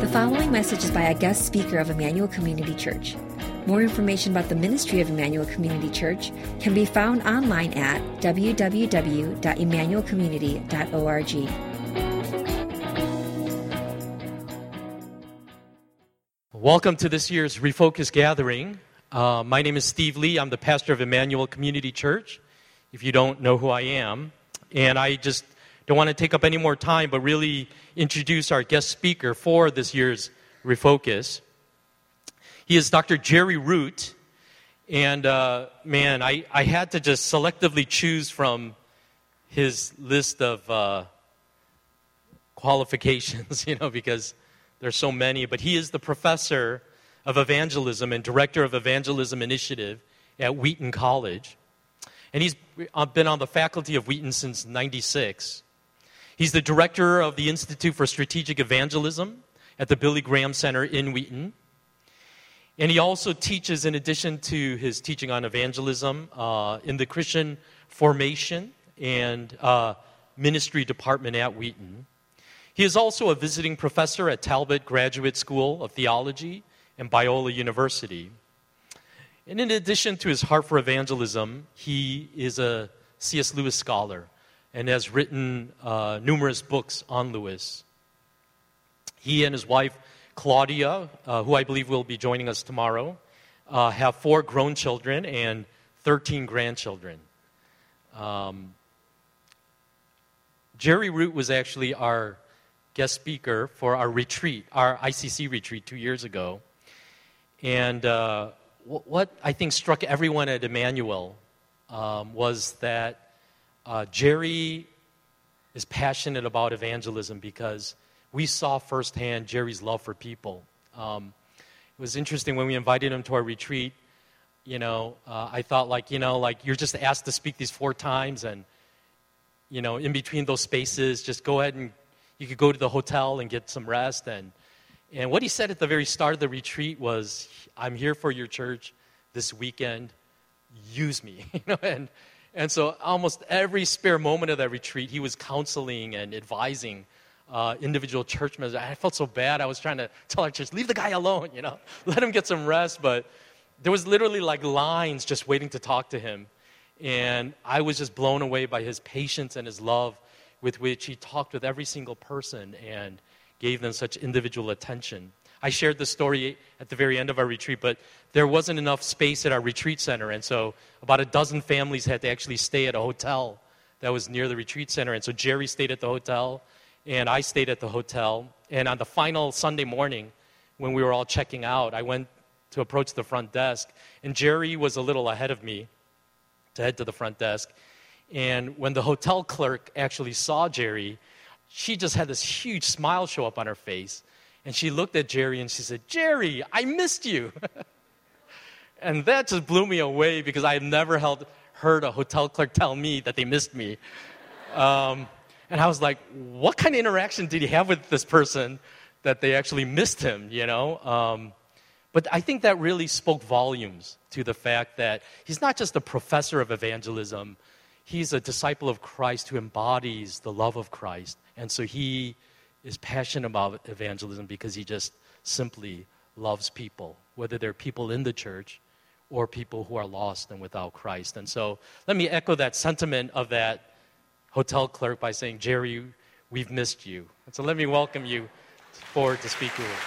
The following message is by a guest speaker of Emmanuel Community Church. More information about the ministry of Emmanuel Community Church can be found online at www.emmanuelcommunity.org. Welcome to this year's Refocus Gathering. Uh, my name is Steve Lee. I'm the pastor of Emmanuel Community Church, if you don't know who I am. And I just don't want to take up any more time, but really introduce our guest speaker for this year's Refocus. He is Dr. Jerry Root. And uh, man, I, I had to just selectively choose from his list of uh, qualifications, you know, because there's so many. But he is the professor of evangelism and director of evangelism initiative at Wheaton College. And he's been on the faculty of Wheaton since 96. He's the director of the Institute for Strategic Evangelism at the Billy Graham Center in Wheaton. And he also teaches, in addition to his teaching on evangelism, uh, in the Christian formation and uh, ministry department at Wheaton. He is also a visiting professor at Talbot Graduate School of Theology and Biola University. And in addition to his heart for evangelism, he is a C.S. Lewis scholar and has written uh, numerous books on Lewis. He and his wife, Claudia, uh, who I believe will be joining us tomorrow, uh, have four grown children and 13 grandchildren. Um, Jerry Root was actually our guest speaker for our retreat, our ICC retreat two years ago. And uh, what I think struck everyone at Emmanuel um, was that uh, Jerry is passionate about evangelism because we saw firsthand Jerry's love for people. Um, it was interesting when we invited him to our retreat. You know, uh, I thought like, you know, like you're just asked to speak these four times, and you know, in between those spaces, just go ahead and you could go to the hotel and get some rest. And and what he said at the very start of the retreat was, "I'm here for your church this weekend. Use me." You know, and and so, almost every spare moment of that retreat, he was counseling and advising uh, individual church members. I felt so bad. I was trying to tell our church, leave the guy alone, you know, let him get some rest. But there was literally like lines just waiting to talk to him. And I was just blown away by his patience and his love with which he talked with every single person and gave them such individual attention. I shared the story at the very end of our retreat, but there wasn't enough space at our retreat center. And so about a dozen families had to actually stay at a hotel that was near the retreat center. And so Jerry stayed at the hotel, and I stayed at the hotel. And on the final Sunday morning, when we were all checking out, I went to approach the front desk, and Jerry was a little ahead of me to head to the front desk. And when the hotel clerk actually saw Jerry, she just had this huge smile show up on her face. And she looked at Jerry and she said, Jerry, I missed you. and that just blew me away because I had never held, heard a hotel clerk tell me that they missed me. Um, and I was like, what kind of interaction did he have with this person that they actually missed him, you know? Um, but I think that really spoke volumes to the fact that he's not just a professor of evangelism, he's a disciple of Christ who embodies the love of Christ. And so he is passionate about evangelism because he just simply loves people, whether they're people in the church or people who are lost and without Christ. And so let me echo that sentiment of that hotel clerk by saying, Jerry, we've missed you. And so let me welcome you forward to speak with us.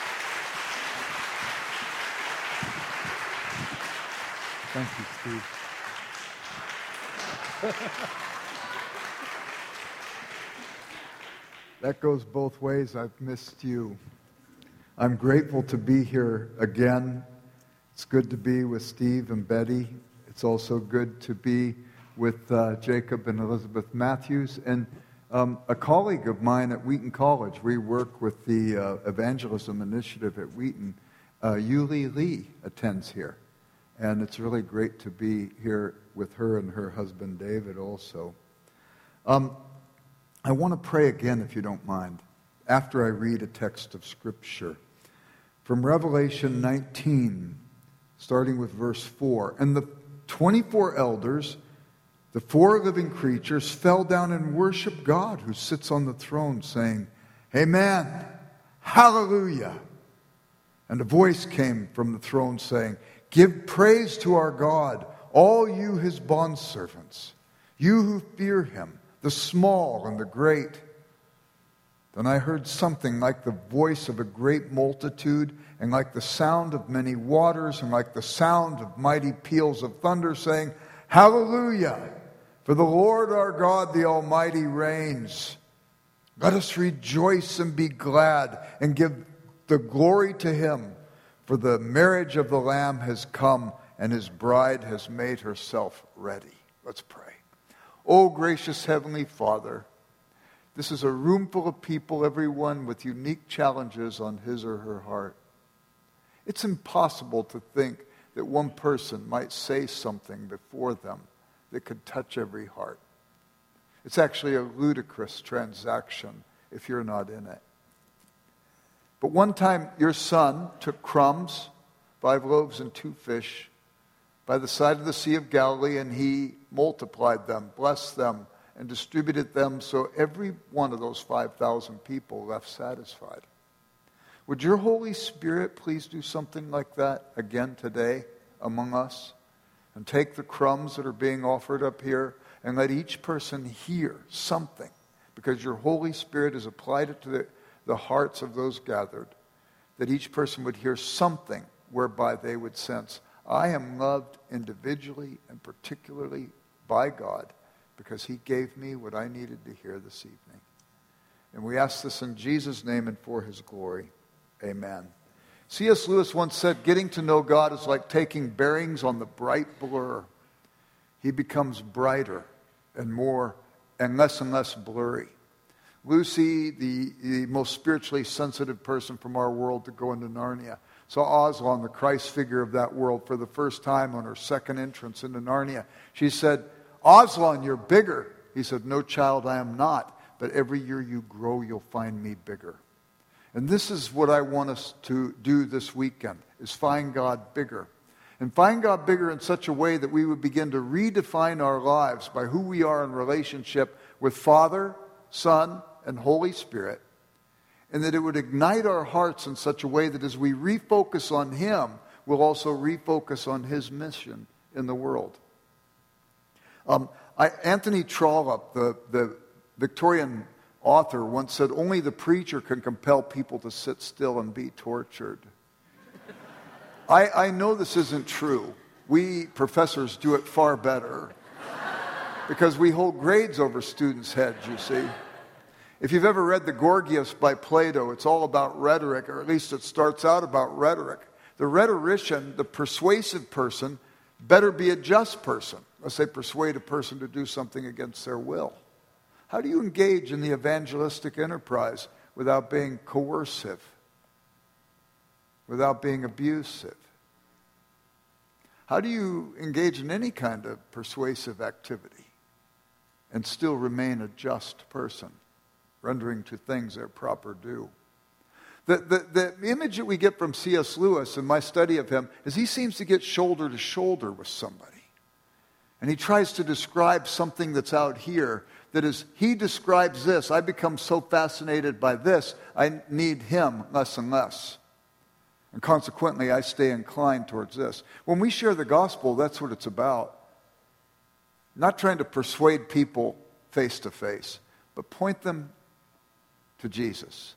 Thank you, Steve. That goes both ways. I've missed you. I'm grateful to be here again. It's good to be with Steve and Betty. It's also good to be with uh, Jacob and Elizabeth Matthews and um, a colleague of mine at Wheaton College. We work with the uh, Evangelism Initiative at Wheaton. Uh, Yuli Lee attends here. And it's really great to be here with her and her husband David also. Um, I want to pray again, if you don't mind, after I read a text of Scripture. From Revelation 19, starting with verse 4. And the 24 elders, the four living creatures, fell down and worshiped God who sits on the throne, saying, Amen. Hallelujah. And a voice came from the throne saying, Give praise to our God, all you his bondservants, you who fear him, the small and the great. Then I heard something like the voice of a great multitude, and like the sound of many waters, and like the sound of mighty peals of thunder, saying, Hallelujah! For the Lord our God, the Almighty, reigns. Let us rejoice and be glad and give the glory to him, for the marriage of the Lamb has come, and his bride has made herself ready. Let's pray. Oh, gracious Heavenly Father, this is a room full of people, everyone with unique challenges on his or her heart. It's impossible to think that one person might say something before them that could touch every heart. It's actually a ludicrous transaction if you're not in it. But one time, your son took crumbs, five loaves and two fish, by the side of the Sea of Galilee, and he multiplied them, blessed them, and distributed them so every one of those 5,000 people left satisfied. Would your Holy Spirit please do something like that again today among us? And take the crumbs that are being offered up here and let each person hear something because your Holy Spirit has applied it to the the hearts of those gathered, that each person would hear something whereby they would sense, I am loved individually and particularly by God because he gave me what I needed to hear this evening. And we ask this in Jesus' name and for his glory. Amen. C.S. Lewis once said, Getting to know God is like taking bearings on the bright blur. He becomes brighter and more and less and less blurry. Lucy, the, the most spiritually sensitive person from our world to go into Narnia, saw Aslan, the Christ figure of that world, for the first time on her second entrance into Narnia. She said, Aslan, you're bigger. He said, No, child, I am not. But every year you grow, you'll find me bigger. And this is what I want us to do this weekend, is find God bigger. And find God bigger in such a way that we would begin to redefine our lives by who we are in relationship with Father, Son, and Holy Spirit, and that it would ignite our hearts in such a way that as we refocus on Him, we'll also refocus on His mission in the world. Um, I, Anthony Trollope, the, the Victorian author, once said, Only the preacher can compel people to sit still and be tortured. I, I know this isn't true. We professors do it far better because we hold grades over students' heads, you see. If you've ever read The Gorgias by Plato, it's all about rhetoric, or at least it starts out about rhetoric. The rhetorician, the persuasive person, better be a just person. Let's say persuade a person to do something against their will. How do you engage in the evangelistic enterprise without being coercive, without being abusive? How do you engage in any kind of persuasive activity and still remain a just person? Rendering to things their proper due. The, the, the image that we get from C.S. Lewis in my study of him is he seems to get shoulder to shoulder with somebody. And he tries to describe something that's out here that is, he describes this. I become so fascinated by this, I need him less and less. And consequently, I stay inclined towards this. When we share the gospel, that's what it's about. Not trying to persuade people face to face, but point them to Jesus,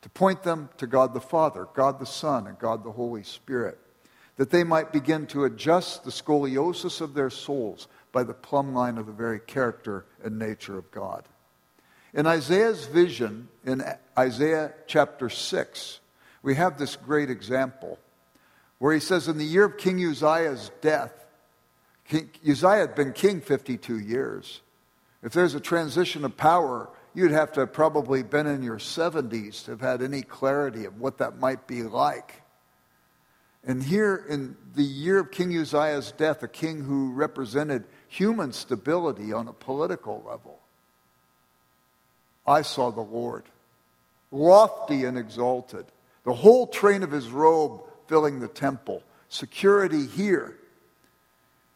to point them to God the Father, God the Son, and God the Holy Spirit, that they might begin to adjust the scoliosis of their souls by the plumb line of the very character and nature of God. In Isaiah's vision, in Isaiah chapter 6, we have this great example where he says, In the year of King Uzziah's death, King, Uzziah had been king 52 years. If there's a transition of power, you'd have to have probably been in your 70s to have had any clarity of what that might be like. And here in the year of King Uzziah's death, a king who represented human stability on a political level, I saw the Lord, lofty and exalted, the whole train of his robe filling the temple, security here.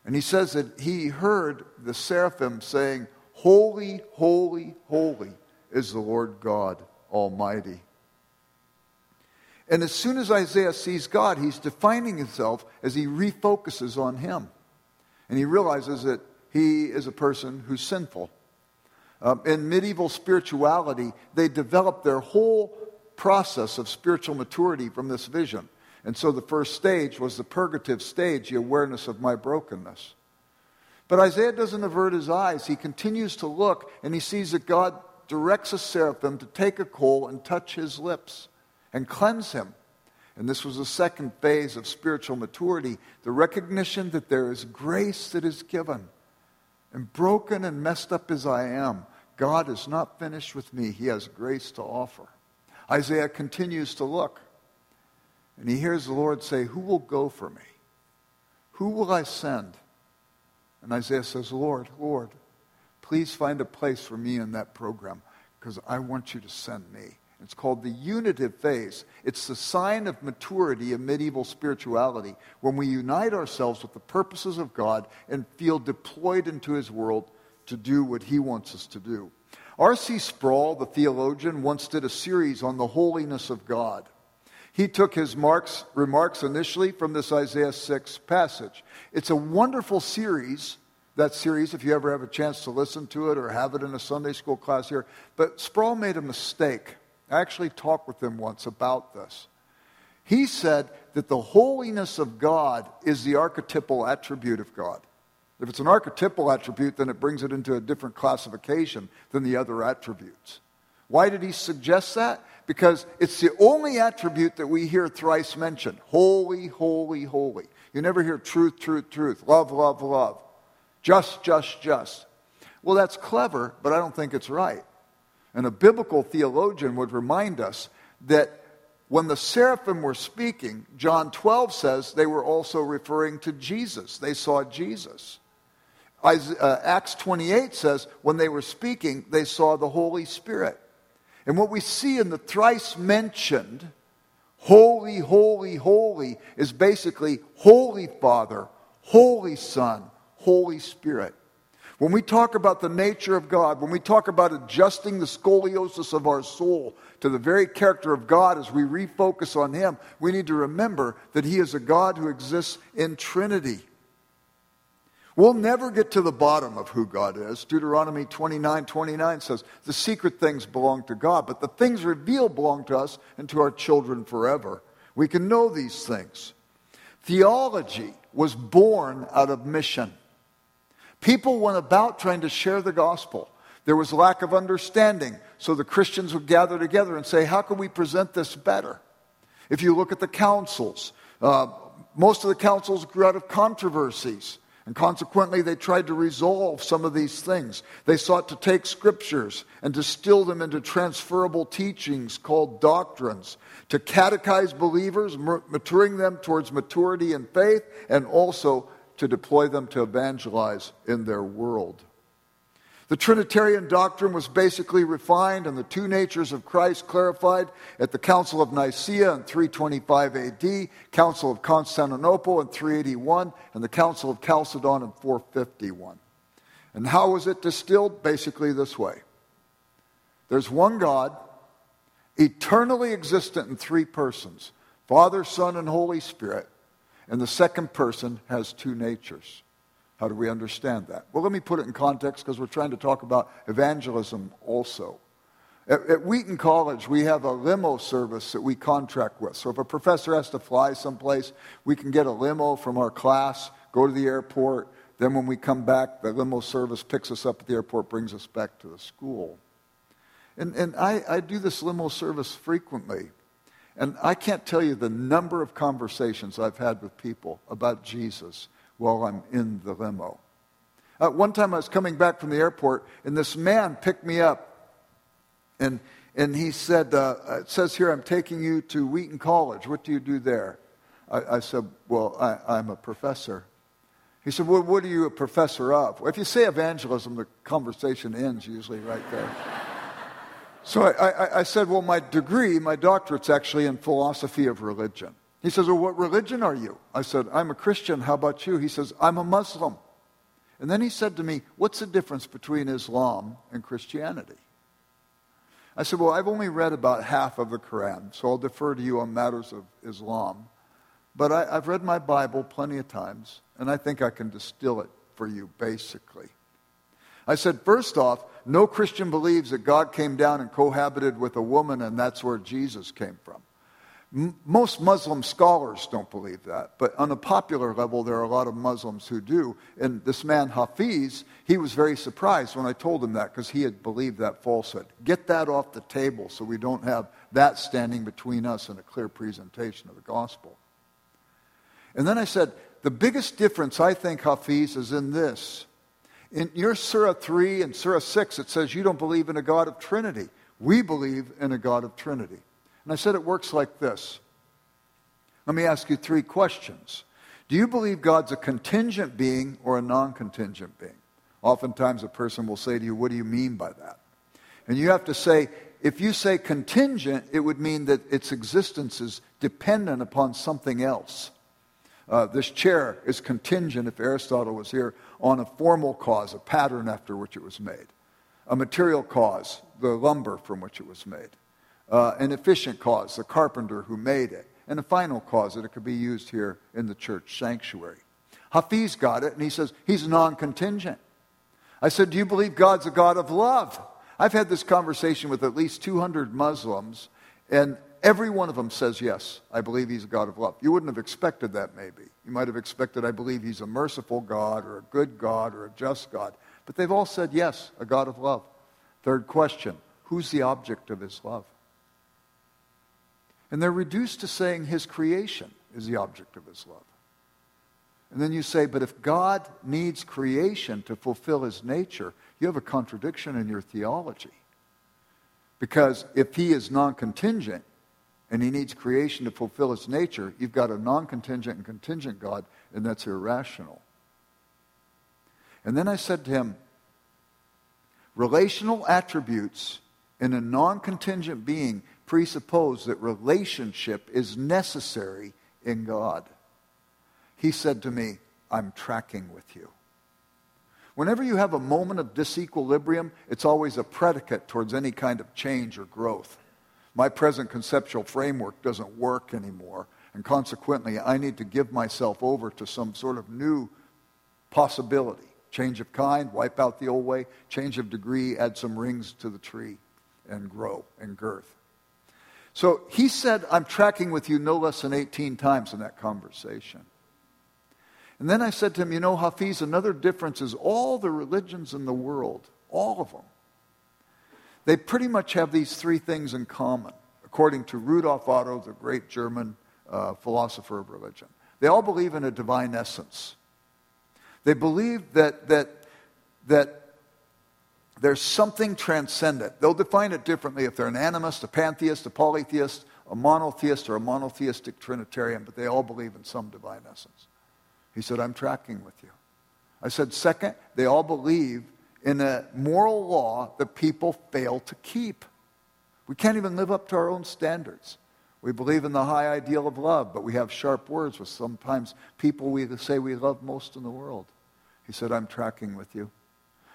And he says that he heard the seraphim saying, Holy, holy, holy is the Lord God Almighty. And as soon as Isaiah sees God, he's defining himself as he refocuses on him. And he realizes that he is a person who's sinful. Um, in medieval spirituality, they developed their whole process of spiritual maturity from this vision. And so the first stage was the purgative stage, the awareness of my brokenness. But Isaiah doesn't avert his eyes. He continues to look, and he sees that God directs a seraphim to take a coal and touch his lips and cleanse him. And this was the second phase of spiritual maturity the recognition that there is grace that is given. And broken and messed up as I am, God is not finished with me. He has grace to offer. Isaiah continues to look. And he hears the Lord say, Who will go for me? Who will I send? And Isaiah says, Lord, Lord, please find a place for me in that program because I want you to send me. It's called the unitive phase. It's the sign of maturity in medieval spirituality when we unite ourselves with the purposes of God and feel deployed into his world to do what he wants us to do. R.C. Sproul, the theologian, once did a series on the holiness of God. He took his marks, remarks initially from this Isaiah 6 passage. It's a wonderful series, that series, if you ever have a chance to listen to it or have it in a Sunday school class here. But Sproul made a mistake. I actually talked with him once about this. He said that the holiness of God is the archetypal attribute of God. If it's an archetypal attribute, then it brings it into a different classification than the other attributes. Why did he suggest that? Because it's the only attribute that we hear thrice mentioned holy, holy, holy. You never hear truth, truth, truth, love, love, love, just, just, just. Well, that's clever, but I don't think it's right. And a biblical theologian would remind us that when the seraphim were speaking, John 12 says they were also referring to Jesus. They saw Jesus. Uh, Acts 28 says when they were speaking, they saw the Holy Spirit. And what we see in the thrice mentioned, holy, holy, holy, is basically Holy Father, Holy Son, Holy Spirit. When we talk about the nature of God, when we talk about adjusting the scoliosis of our soul to the very character of God as we refocus on Him, we need to remember that He is a God who exists in Trinity. We'll never get to the bottom of who God is. Deuteronomy 29 29 says, The secret things belong to God, but the things revealed belong to us and to our children forever. We can know these things. Theology was born out of mission. People went about trying to share the gospel. There was lack of understanding, so the Christians would gather together and say, How can we present this better? If you look at the councils, uh, most of the councils grew out of controversies. And consequently, they tried to resolve some of these things. They sought to take scriptures and distill them into transferable teachings called doctrines, to catechize believers, maturing them towards maturity in faith, and also to deploy them to evangelize in their world. The Trinitarian doctrine was basically refined and the two natures of Christ clarified at the Council of Nicaea in 325 AD, Council of Constantinople in 381, and the Council of Chalcedon in 451. And how was it distilled? Basically, this way there's one God, eternally existent in three persons Father, Son, and Holy Spirit, and the second person has two natures. How do we understand that? Well, let me put it in context because we're trying to talk about evangelism also. At, at, Wheaton College, we have a limo service that we contract with. So if a professor has to fly someplace, we can get a limo from our class, go to the airport. Then when we come back, the limo service picks us up at the airport, brings us back to the school. And, and I, I do this limo service frequently. And I can't tell you the number of conversations I've had with people about Jesus while I'm in the limo. Uh, one time I was coming back from the airport, and this man picked me up, and, and he said, uh, It says here, I'm taking you to Wheaton College. What do you do there? I, I said, Well, I, I'm a professor. He said, Well, what are you a professor of? Well, if you say evangelism, the conversation ends usually right there. so I, I, I said, Well, my degree, my doctorate's actually in philosophy of religion. He says, Well, what religion are you? I said, I'm a Christian. How about you? He says, I'm a Muslim. And then he said to me, What's the difference between Islam and Christianity? I said, Well, I've only read about half of the Quran, so I'll defer to you on matters of Islam. But I, have read my Bible plenty of times, and I think I can distill it for you, basically. I said, First off, no Christian believes that God came down and cohabited with a woman, and that's where Jesus came from. Most Muslim scholars don't believe that, but on a popular level, there are a lot of Muslims who do. And this man, Hafiz, he was very surprised when I told him that because he had believed that falsehood. Get that off the table so we don't have that standing between us and a clear presentation of the gospel. And then I said, the biggest difference, I think, Hafiz, is in this. In your Surah 3 and Surah 6, it says you don't believe in a God of Trinity. We believe in a God of Trinity. And I said it works like this. Let me ask you three questions. Do you believe God's a contingent being or a non contingent being? Oftentimes a person will say to you, What do you mean by that? And you have to say, if you say contingent, it would mean that its existence is dependent upon something else. Uh, this chair is contingent, if Aristotle was here, on a formal cause, a pattern after which it was made, a material cause, the lumber from which it was made, uh, an efficient cause, the carpenter who made it, and a final cause that it could be used here in the church sanctuary. Hafiz got it, and he says he's non contingent. I said, Do you believe God's a God of love? I've had this conversation with at least 200 Muslims, and Every one of them says, Yes, I believe he's a God of love. You wouldn't have expected that, maybe. You might have expected, I believe he's a merciful God or a good God or a just God. But they've all said, Yes, a God of love. Third question Who's the object of his love? And they're reduced to saying his creation is the object of his love. And then you say, but if God needs creation to fulfill his nature, you have a contradiction in your theology. Because if he is non contingent, and he needs creation to fulfill his nature, you've got a non contingent and contingent God, and that's irrational. And then I said to him, relational attributes in a non contingent being presuppose that relationship is necessary in God. He said to me, I'm tracking with you. Whenever you have a moment of disequilibrium, it's always a predicate towards any kind of change or growth my present conceptual framework doesn't work anymore. And consequently, I need to give myself over to some sort of new possibility. Change of kind, wipe out the old way. Change of degree, add some rings to the tree and grow and girth. So he said, I'm tracking with you no less than 18 times in that conversation. And then I said to him, You know, Hafiz, another difference is all the religions in the world, all of them, they pretty much have these three things in common, according to Rudolf Otto, the great German uh, philosopher of religion. They all believe in a divine essence. They believe that, that, that there's something transcendent. They'll define it differently if they're an animist, a pantheist, a polytheist, a monotheist, or a monotheistic Trinitarian, but they all believe in some divine essence. He said, I'm tracking with you. I said, second, they all believe in a moral law that people fail to keep. We can't even live up to our own standards. We believe in the high ideal of love, but we have sharp words with sometimes people we say we love most in the world. He said, I'm tracking with you.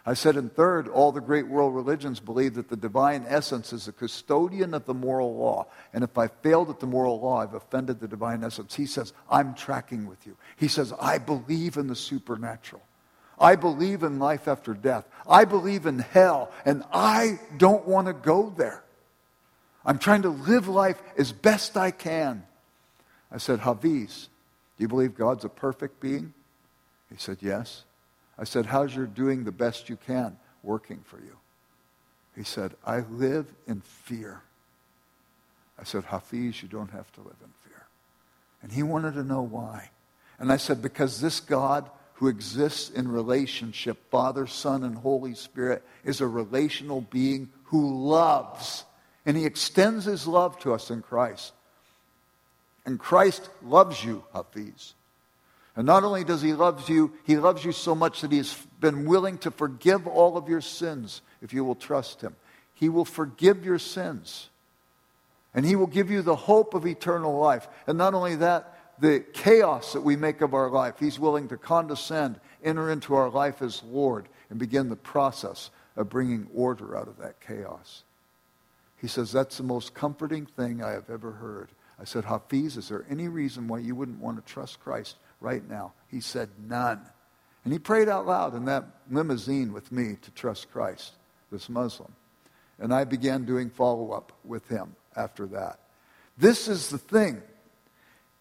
I said, and third, all the great world religions believe that the divine essence is the custodian of the moral law. And if I failed at the moral law, I've offended the divine essence. He says, I'm tracking with you. He says, I believe in the supernatural. I believe in life after death. I believe in hell, and I don't want to go there. I'm trying to live life as best I can. I said, Hafiz, do you believe God's a perfect being? He said, Yes. I said, How's your doing the best you can working for you? He said, I live in fear. I said, Hafiz, you don't have to live in fear. And he wanted to know why. And I said, Because this God who exists in relationship, Father, Son, and Holy Spirit, is a relational being who loves. And he extends his love to us in Christ. And Christ loves you, Hafiz. And not only does he love you, he loves you so much that he has been willing to forgive all of your sins if you will trust him. He will forgive your sins. And he will give you the hope of eternal life. And not only that, the chaos that we make of our life. He's willing to condescend, enter into our life as Lord, and begin the process of bringing order out of that chaos. He says, That's the most comforting thing I have ever heard. I said, Hafiz, is there any reason why you wouldn't want to trust Christ right now? He said, None. And he prayed out loud in that limousine with me to trust Christ, this Muslim. And I began doing follow up with him after that. This is the thing.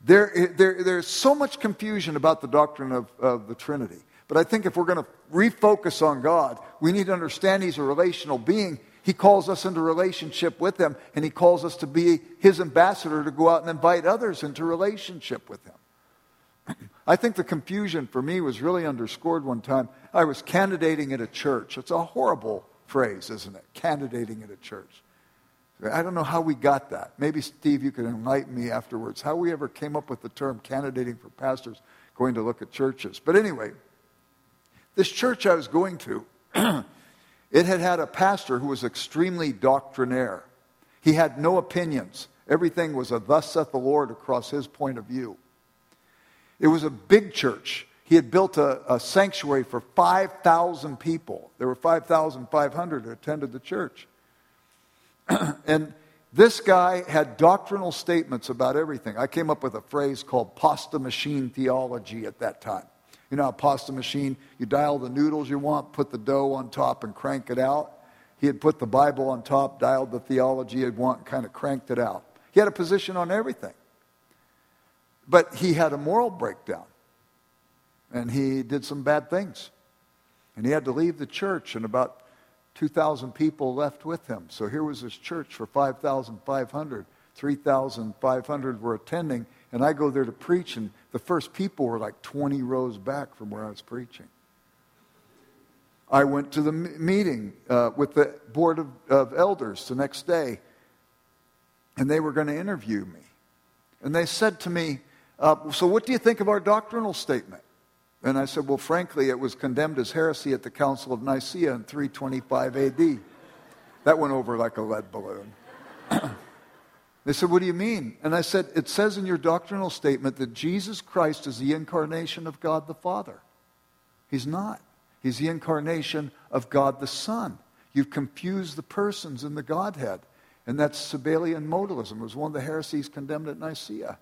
There, there, there's so much confusion about the doctrine of, of the Trinity. But I think if we're going to refocus on God, we need to understand He's a relational being. He calls us into relationship with Him, and He calls us to be His ambassador to go out and invite others into relationship with Him. I think the confusion for me was really underscored one time. I was candidating at a church. It's a horrible phrase, isn't it? Candidating at a church. I don't know how we got that. Maybe, Steve, you could enlighten me afterwards. How we ever came up with the term candidating for pastors, going to look at churches. But anyway, this church I was going to, it had had a pastor who was extremely doctrinaire. He had no opinions. Everything was a thus saith the Lord across his point of view. It was a big church. He had built a, a sanctuary for 5,000 people. There were 5,500 who attended the church. and this guy had doctrinal statements about everything. I came up with a phrase called pasta machine theology at that time. You know, a pasta machine, you dial the noodles you want, put the dough on top, and crank it out. He had put the Bible on top, dialed the theology he'd want, and kind of cranked it out. He had a position on everything. But he had a moral breakdown. And he did some bad things. And he had to leave the church, and about 2,000 people left with him. So here was this church for 5,500. 3,500 were attending, and I go there to preach, and the first people were like 20 rows back from where I was preaching. I went to the meeting uh, with the board of, of elders the next day, and they were going to interview me. And they said to me, uh, So, what do you think of our doctrinal statement? And I said, Well, frankly, it was condemned as heresy at the Council of Nicaea in 325 AD. That went over like a lead balloon. they said, What do you mean? And I said, It says in your doctrinal statement that Jesus Christ is the incarnation of God the Father. He's not. He's the incarnation of God the Son. You've confused the persons in the Godhead. And that's Sabellian modalism. It was one of the heresies condemned at Nicaea.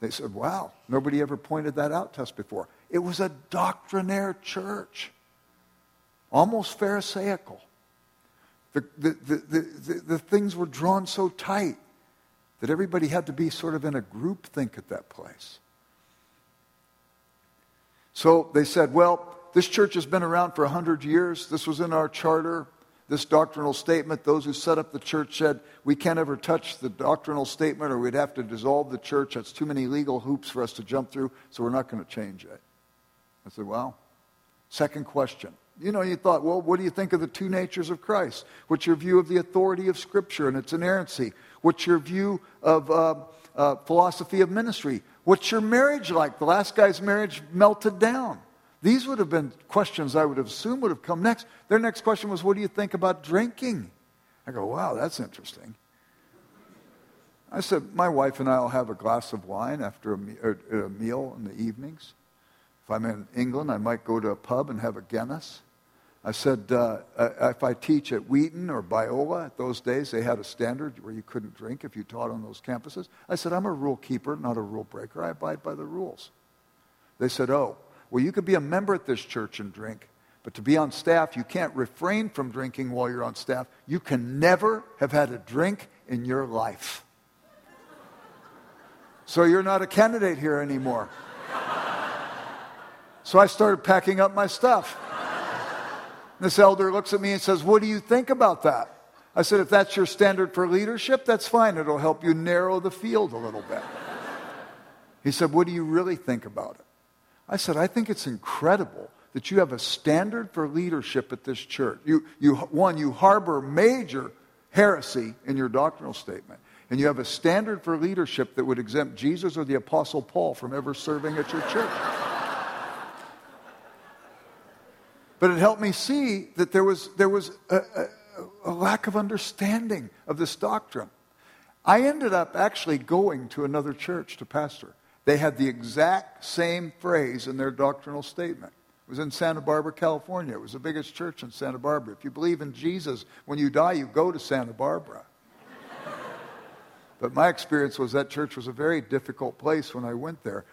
They said, Wow, nobody ever pointed that out to us before. It was a doctrinaire church, almost Pharisaical. The, the, the, the, the things were drawn so tight that everybody had to be sort of in a group think at that place. So they said, Well, this church has been around for 100 years. This was in our charter this doctrinal statement, those who set up the church said, we can't ever touch the doctrinal statement or we'd have to dissolve the church. That's too many legal hoops for us to jump through, so we're not going to change it. I said, well, second question. You know, you thought, well, what do you think of the two natures of Christ? What's your view of the authority of Scripture and its inerrancy? What's your view of uh, uh, philosophy of ministry? What's your marriage like? The last guy's marriage melted down. These would have been questions I would have assumed would have come next. Their next question was, What do you think about drinking? I go, Wow, that's interesting. I said, My wife and I will have a glass of wine after a, me- a meal in the evenings. If I'm in England, I might go to a pub and have a Guinness. I said, uh, if I teach at Wheaton or Biola, at those days they had a standard where you couldn't drink if you taught on those campuses. I said, I'm a rule keeper, not a rule breaker. I abide by the rules. They said, oh, well, you could be a member at this church and drink, but to be on staff, you can't refrain from drinking while you're on staff. You can never have had a drink in your life. So you're not a candidate here anymore. So I started packing up my stuff. This elder looks at me and says, What do you think about that? I said, If that's your standard for leadership, that's fine. It'll help you narrow the field a little bit. He said, What do you really think about it? I said, I think it's incredible that you have a standard for leadership at this church. You, you, one, you harbor major heresy in your doctrinal statement, and you have a standard for leadership that would exempt Jesus or the Apostle Paul from ever serving at your church. but it helped me see that there was, there was a, a, a lack of understanding of this doctrine. I ended up actually going to another church to pastor. They had the exact same phrase in their doctrinal statement. It was in Santa Barbara, California. It was the biggest church in Santa Barbara. If you believe in Jesus, when you die, you go to Santa Barbara. but my experience was that church was a very difficult place when I went there.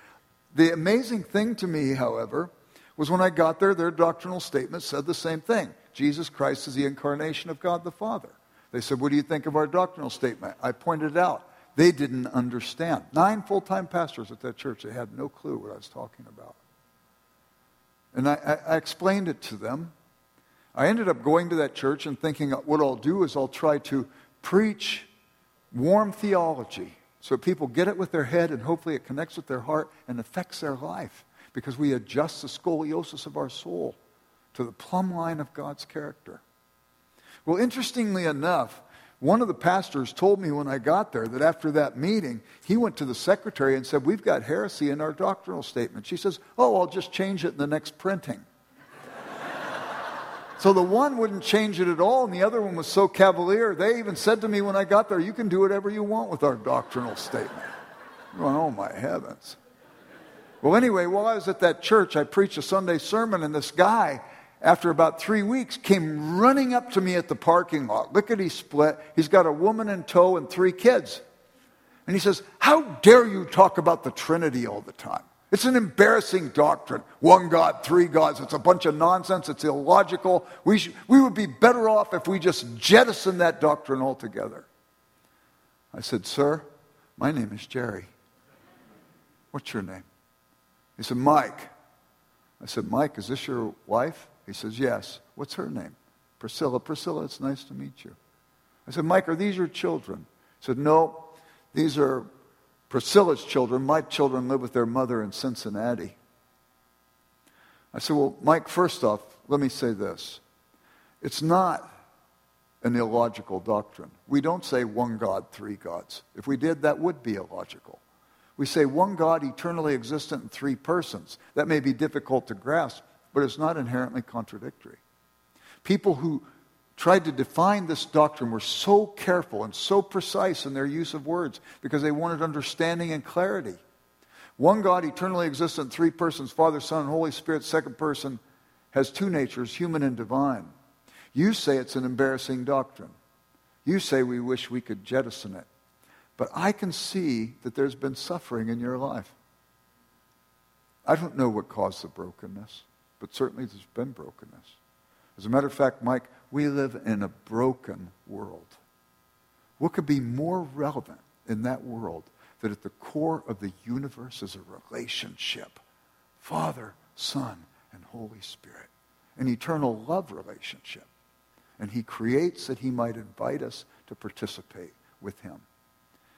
The amazing thing to me, however, was when I got there, their doctrinal statement said the same thing Jesus Christ is the incarnation of God the Father. They said, What do you think of our doctrinal statement? I pointed out. They didn't understand. Nine full time pastors at that church, they had no clue what I was talking about. And I, I, explained it to them. I ended up going to that church and thinking uh, what I'll do is I'll try to preach warm theology so people get it with their head and hopefully it connects with their heart and affects their life because we adjust the scoliosis of our soul to the plumb line of God's character. Well, interestingly enough, one of the pastors told me when I got there that after that meeting, he went to the secretary and said, We've got heresy in our doctrinal statement. She says, Oh, I'll just change it in the next printing. so the one wouldn't change it at all, and the other one was so cavalier. They even said to me when I got there, You can do whatever you want with our doctrinal statement. Going, oh, my heavens. Well, anyway, while I was at that church, I preached a Sunday sermon, and this guy after about three weeks, came running up to me at the parking lot. Look at Lickety split. He's got a woman in tow and three kids. And he says, How dare you talk about the Trinity all the time? It's an embarrassing doctrine. One God, three gods. It's a bunch of nonsense. It's illogical. We, we would be better off if we just jettisoned that doctrine altogether. I said, Sir, my name is Jerry. What's your name? He said, Mike. I said, Mike, is this your wife? He says, Yes. What's her name? Priscilla. Priscilla, it's nice to meet you. I said, Mike, are these your children? He said, No, these are Priscilla's children. My children live with their mother in Cincinnati. I said, Well, Mike, first off, let me say this. It's not an illogical doctrine. We don't say one God, three gods. If we did, that would be illogical. We say one God eternally existent in three persons. That may be difficult to grasp, but it's not inherently contradictory. People who tried to define this doctrine were so careful and so precise in their use of words because they wanted understanding and clarity. One God eternally existent, three persons Father, Son, and Holy Spirit. Second person has two natures, human and divine. You say it's an embarrassing doctrine. You say we wish we could jettison it. But I can see that there's been suffering in your life. I don't know what caused the brokenness but certainly there's been brokenness. As a matter of fact, Mike, we live in a broken world. What could be more relevant in that world that at the core of the universe is a relationship Father, Son, and Holy Spirit, an eternal love relationship. And He creates that He might invite us to participate with Him.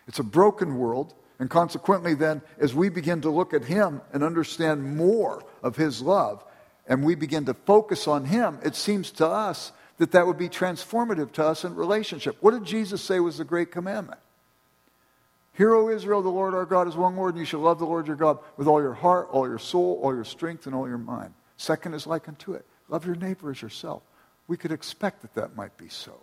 It's a broken world, and consequently, then, as we begin to look at Him and understand more of His love, and we begin to focus on Him, it seems to us that that would be transformative to us in relationship. What did Jesus say was the great commandment? Hear, O Israel, the Lord our God is one Lord, and you shall love the Lord your God with all your heart, all your soul, all your strength, and all your mind. Second is like unto it love your neighbor as yourself. We could expect that that might be so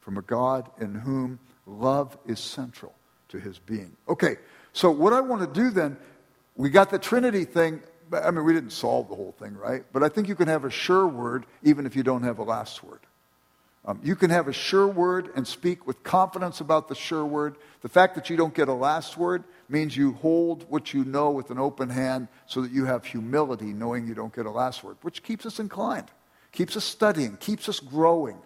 from a God in whom love is central to his being. Okay, so what I want to do then, we got the Trinity thing I mean, we didn't solve the whole thing, right? But I think you can have a sure word even if you don't have a last word. Um, you can have a sure word and speak with confidence about the sure word. The fact that you don't get a last word means you hold what you know with an open hand so that you have humility knowing you don't get a last word, which keeps us inclined, keeps us studying, keeps us growing,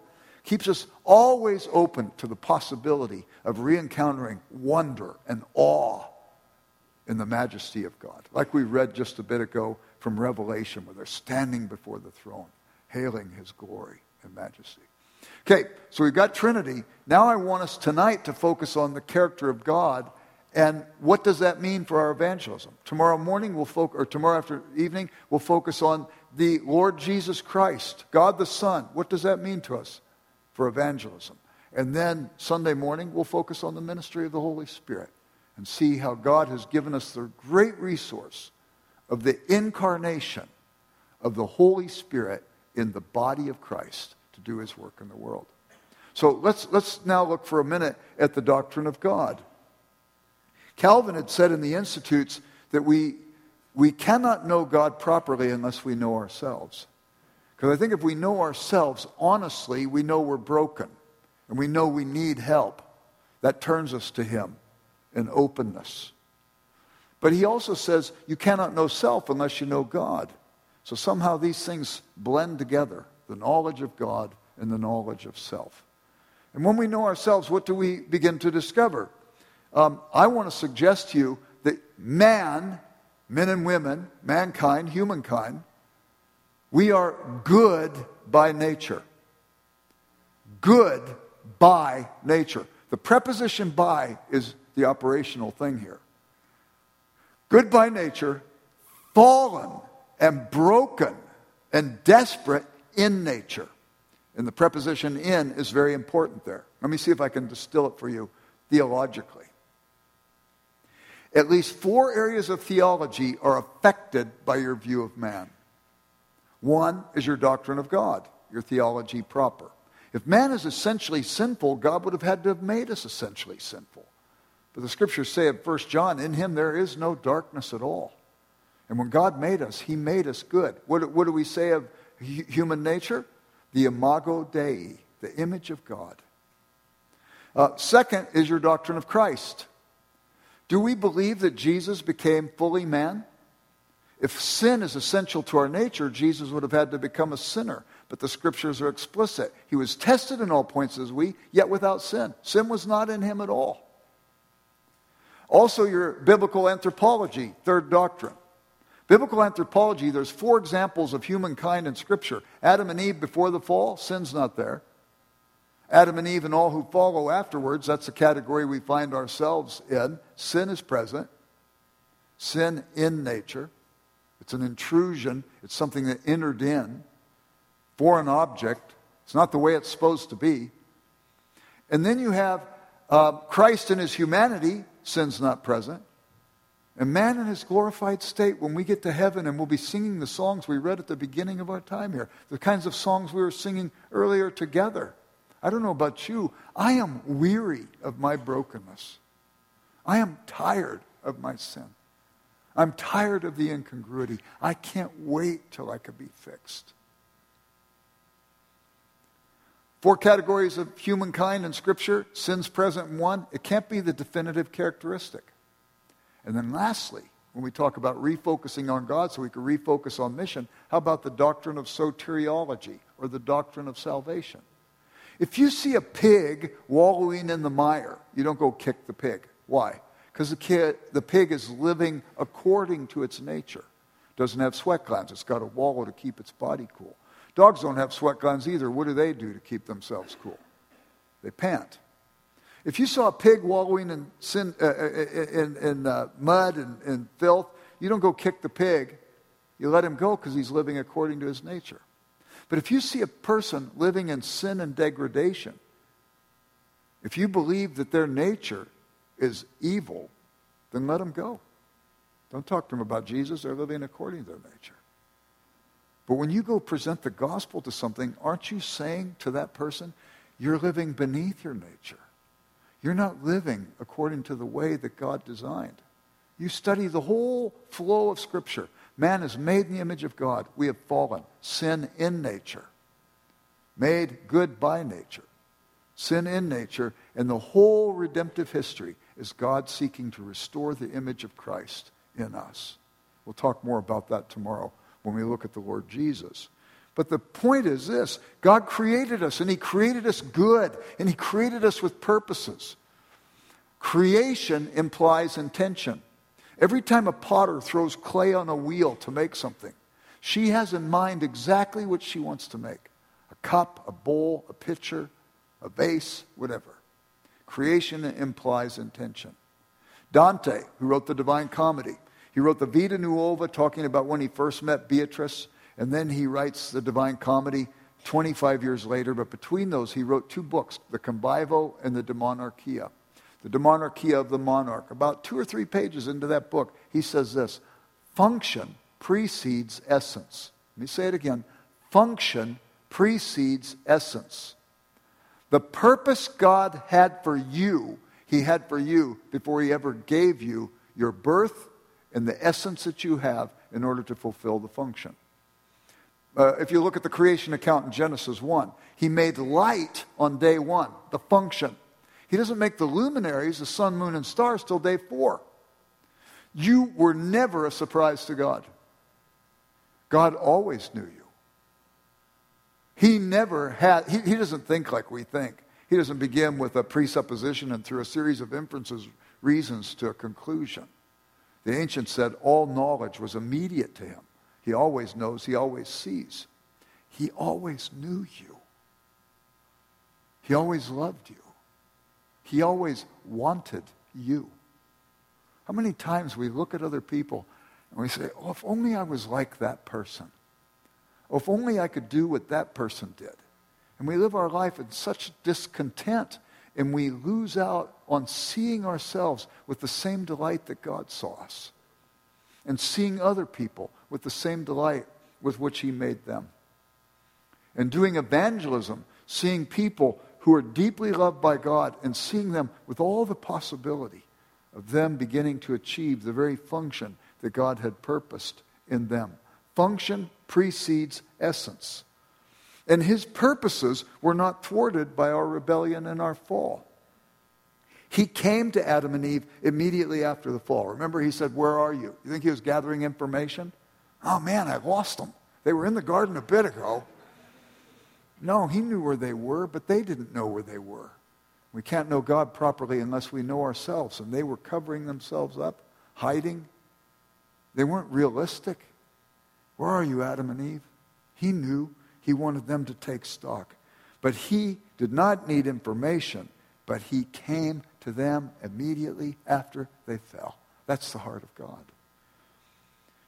keeps us always open to the possibility of re encountering wonder and awe in the majesty of God. Like we read just a bit ago from Revelation, where they're standing before the throne, hailing his glory and majesty. Okay, so we've got Trinity. Now I want us tonight to focus on the character of God and what does that mean for our evangelism? Tomorrow morning we'll focus, or tomorrow after evening, we'll focus on the Lord Jesus Christ, God the Son. What does that mean to us for evangelism? And then Sunday morning we'll focus on the ministry of the Holy Spirit and see how God has given us the great resource of the incarnation of the Holy Spirit in the body of Christ to do his work in the world. So let's, let's now look for a minute at the doctrine of God. Calvin had said in the Institutes that we, we cannot know God properly unless we know ourselves. Because I think if we know ourselves honestly, we know we're broken and we know we need help. That turns us to Him. And openness. But he also says you cannot know self unless you know God. So somehow these things blend together the knowledge of God and the knowledge of self. And when we know ourselves, what do we begin to discover? Um, I want to suggest to you that man, men and women, mankind, humankind, we are good by nature. Good by nature. The preposition by is the operational thing here. Good by nature, fallen and broken and desperate in nature. And the preposition in is very important there. Let me see if I can distill it for you theologically. At least four areas of theology are affected by your view of man. One is your doctrine of God, your theology proper. If man is essentially sinful, God would have had to have made us essentially sinful. But the scriptures say of 1 John, in him there is no darkness at all. And when God made us, he made us good. What, what do we say of human nature? The imago Dei, the image of God. Uh, second is your doctrine of Christ. Do we believe that Jesus became fully man? If sin is essential to our nature, Jesus would have had to become a sinner. But the scriptures are explicit. He was tested in all points as we, yet without sin. Sin was not in him at all. Also, your biblical anthropology, third doctrine. Biblical anthropology, there's four examples of humankind in Scripture. Adam and Eve before the fall, sin's not there. Adam and Eve and all who follow afterwards, that's the category we find ourselves in. Sin is present, sin in nature. It's an intrusion, it's something that entered in, foreign object. It's not the way it's supposed to be. And then you have uh, Christ in his humanity, sin's not present. And man in his glorified state, when we get to heaven and we'll be singing the songs we read at the beginning of our time here, the kinds of songs we were singing earlier together. I don't know about you. I am weary of my brokenness. I am tired of my sin. I'm tired of the incongruity. I can't wait till I can be fixed. Four categories of humankind in Scripture sin's present in one. It can't be the definitive characteristic. And then lastly, when we talk about refocusing on God so we can refocus on mission, how about the doctrine of soteriology or the doctrine of salvation? If you see a pig wallowing in the mire, you don't go kick the pig. Why? Because the, the pig is living according to its nature. Doesn't have sweat glands. It's got a wallow to keep its body cool. Dogs don't have sweat glands either. What do they do to keep themselves cool? They pant. If you saw a pig wallowing in, sin, uh, uh, uh, in, in uh, mud and, and filth, you don't go kick the pig. You let him go because he's living according to his nature. But if you see a person living in sin and degradation, if you believe that their nature is evil, then let them go. Don't talk to them about Jesus. They're living according to their nature. But when you go present the gospel to something, aren't you saying to that person, you're living beneath your nature? You're not living according to the way that God designed. You study the whole flow of Scripture. Man is made in the image of God. We have fallen. Sin in nature. Made good by nature. Sin in nature. And the whole redemptive history is God seeking to restore the image of Christ in us. We'll talk more about that tomorrow when we look at the Lord Jesus. But the point is this God created us, and He created us good, and He created us with purposes. Creation implies intention. Every time a potter throws clay on a wheel to make something, she has in mind exactly what she wants to make a cup, a bowl, a pitcher, a vase, whatever. Creation implies intention. Dante, who wrote the Divine Comedy, he wrote the Vita Nuova talking about when he first met Beatrice and then he writes the Divine Comedy 25 years later. But between those, he wrote two books, The Convivio and The De Monarchia. The De Monarchia of the Monarch. About two or three pages into that book, he says this Function precedes essence. Let me say it again. Function precedes essence. The purpose God had for you, He had for you before He ever gave you your birth and the essence that you have in order to fulfill the function. Uh, if you look at the creation account in Genesis 1, he made light on day one, the function. He doesn't make the luminaries, the sun, moon, and stars, till day four. You were never a surprise to God. God always knew you. He never had, he, he doesn't think like we think. He doesn't begin with a presupposition and through a series of inferences, reasons to a conclusion. The ancients said all knowledge was immediate to him. He always knows, he always sees. He always knew you. He always loved you. He always wanted you. How many times we look at other people and we say, oh, if only I was like that person. Oh, if only I could do what that person did. And we live our life in such discontent and we lose out on seeing ourselves with the same delight that God saw us and seeing other people with the same delight with which He made them. And doing evangelism, seeing people who are deeply loved by God and seeing them with all the possibility of them beginning to achieve the very function that God had purposed in them. Function precedes essence. And his purposes were not thwarted by our rebellion and our fall. He came to Adam and Eve immediately after the fall. Remember, he said, Where are you? You think he was gathering information? Oh man, I've lost them. They were in the garden a bit ago. No, he knew where they were, but they didn't know where they were. We can't know God properly unless we know ourselves. And they were covering themselves up, hiding. They weren't realistic. Where are you, Adam and Eve? He knew. He wanted them to take stock. But he did not need information, but he came to them immediately after they fell. That's the heart of God.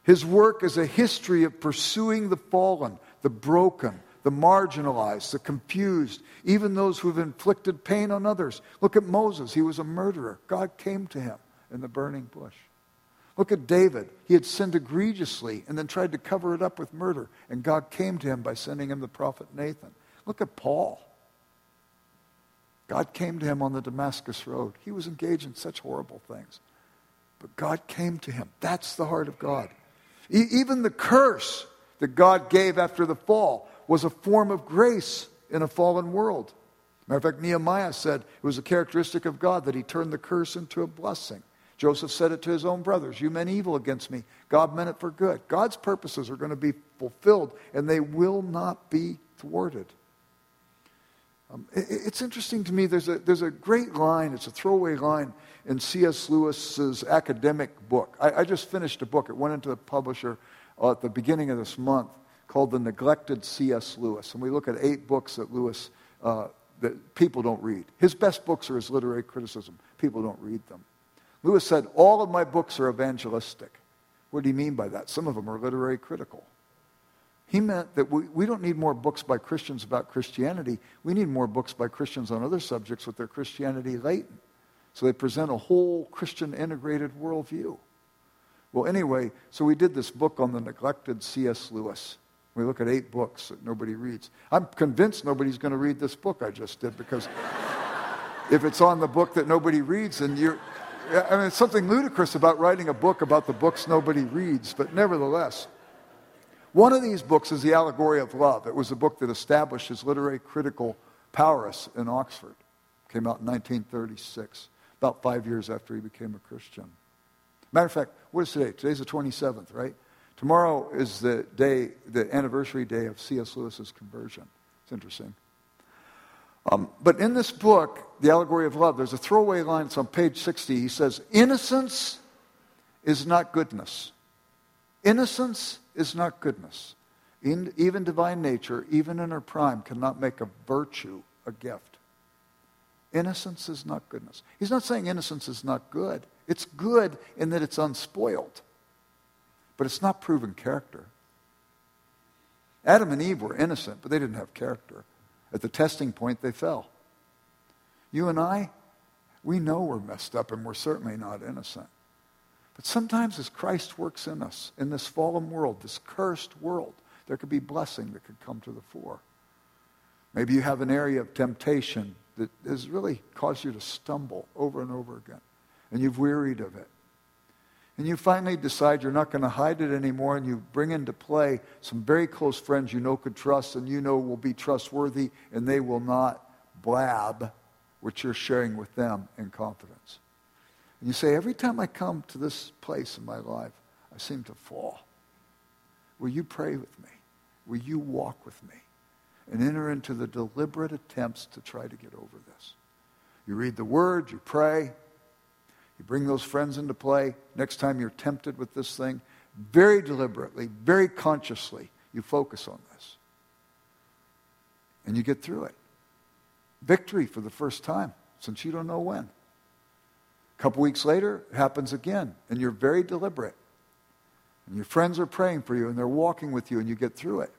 His work is a history of pursuing the fallen, the broken, the marginalized, the confused, even those who've inflicted pain on others. Look at Moses. He was a murderer. God came to him in the burning bush. Look at David. He had sinned egregiously and then tried to cover it up with murder. And God came to him by sending him the prophet Nathan. Look at Paul. God came to him on the Damascus Road. He was engaged in such horrible things. But God came to him. That's the heart of God. E- even the curse that God gave after the fall was a form of grace in a fallen world. Matter of fact, Nehemiah said it was a characteristic of God that he turned the curse into a blessing. Joseph said it to his own brothers You meant evil against me. God meant it for good. God's purposes are going to be fulfilled, and they will not be thwarted. Um, it, it's interesting to me, there's a, there's a great line, it's a throwaway line in C.S. Lewis's academic book. I, I just finished a book, it went into the publisher uh, at the beginning of this month called The Neglected C.S. Lewis. And we look at eight books that Lewis, uh, that people don't read. His best books are his literary criticism. People don't read them. Lewis said, All of my books are evangelistic. What do you mean by that? Some of them are literary critical. He meant that we, we don't need more books by Christians about Christianity. We need more books by Christians on other subjects with their Christianity latent. So they present a whole Christian integrated worldview. Well, anyway, so we did this book on the neglected C.S. Lewis. We look at eight books that nobody reads. I'm convinced nobody's going to read this book I just did because if it's on the book that nobody reads, then you're, I mean, it's something ludicrous about writing a book about the books nobody reads, but nevertheless. One of these books is The Allegory of Love. It was a book that established his literary critical prowess in Oxford. Came out in 1936, about five years after he became a Christian. Matter of fact, what is today? Today's the 27th, right? Tomorrow is the day, the anniversary day of C.S. Lewis's conversion. It's interesting. Um, but in this book, The Allegory of Love, there's a throwaway line. It's on page 60. He says, Innocence is not goodness. Innocence is not goodness. In, even divine nature, even in her prime, cannot make a virtue a gift. Innocence is not goodness. He's not saying innocence is not good. It's good in that it's unspoiled, but it's not proven character. Adam and Eve were innocent, but they didn't have character. At the testing point, they fell. You and I, we know we're messed up and we're certainly not innocent. But sometimes as Christ works in us, in this fallen world, this cursed world, there could be blessing that could come to the fore. Maybe you have an area of temptation that has really caused you to stumble over and over again, and you've wearied of it. And you finally decide you're not going to hide it anymore, and you bring into play some very close friends you know could trust and you know will be trustworthy, and they will not blab what you're sharing with them in confidence. And you say, every time I come to this place in my life, I seem to fall. Will you pray with me? Will you walk with me? And enter into the deliberate attempts to try to get over this. You read the word, you pray, you bring those friends into play. Next time you're tempted with this thing, very deliberately, very consciously, you focus on this. And you get through it. Victory for the first time since you don't know when. A couple weeks later, it happens again, and you're very deliberate. And your friends are praying for you, and they're walking with you, and you get through it.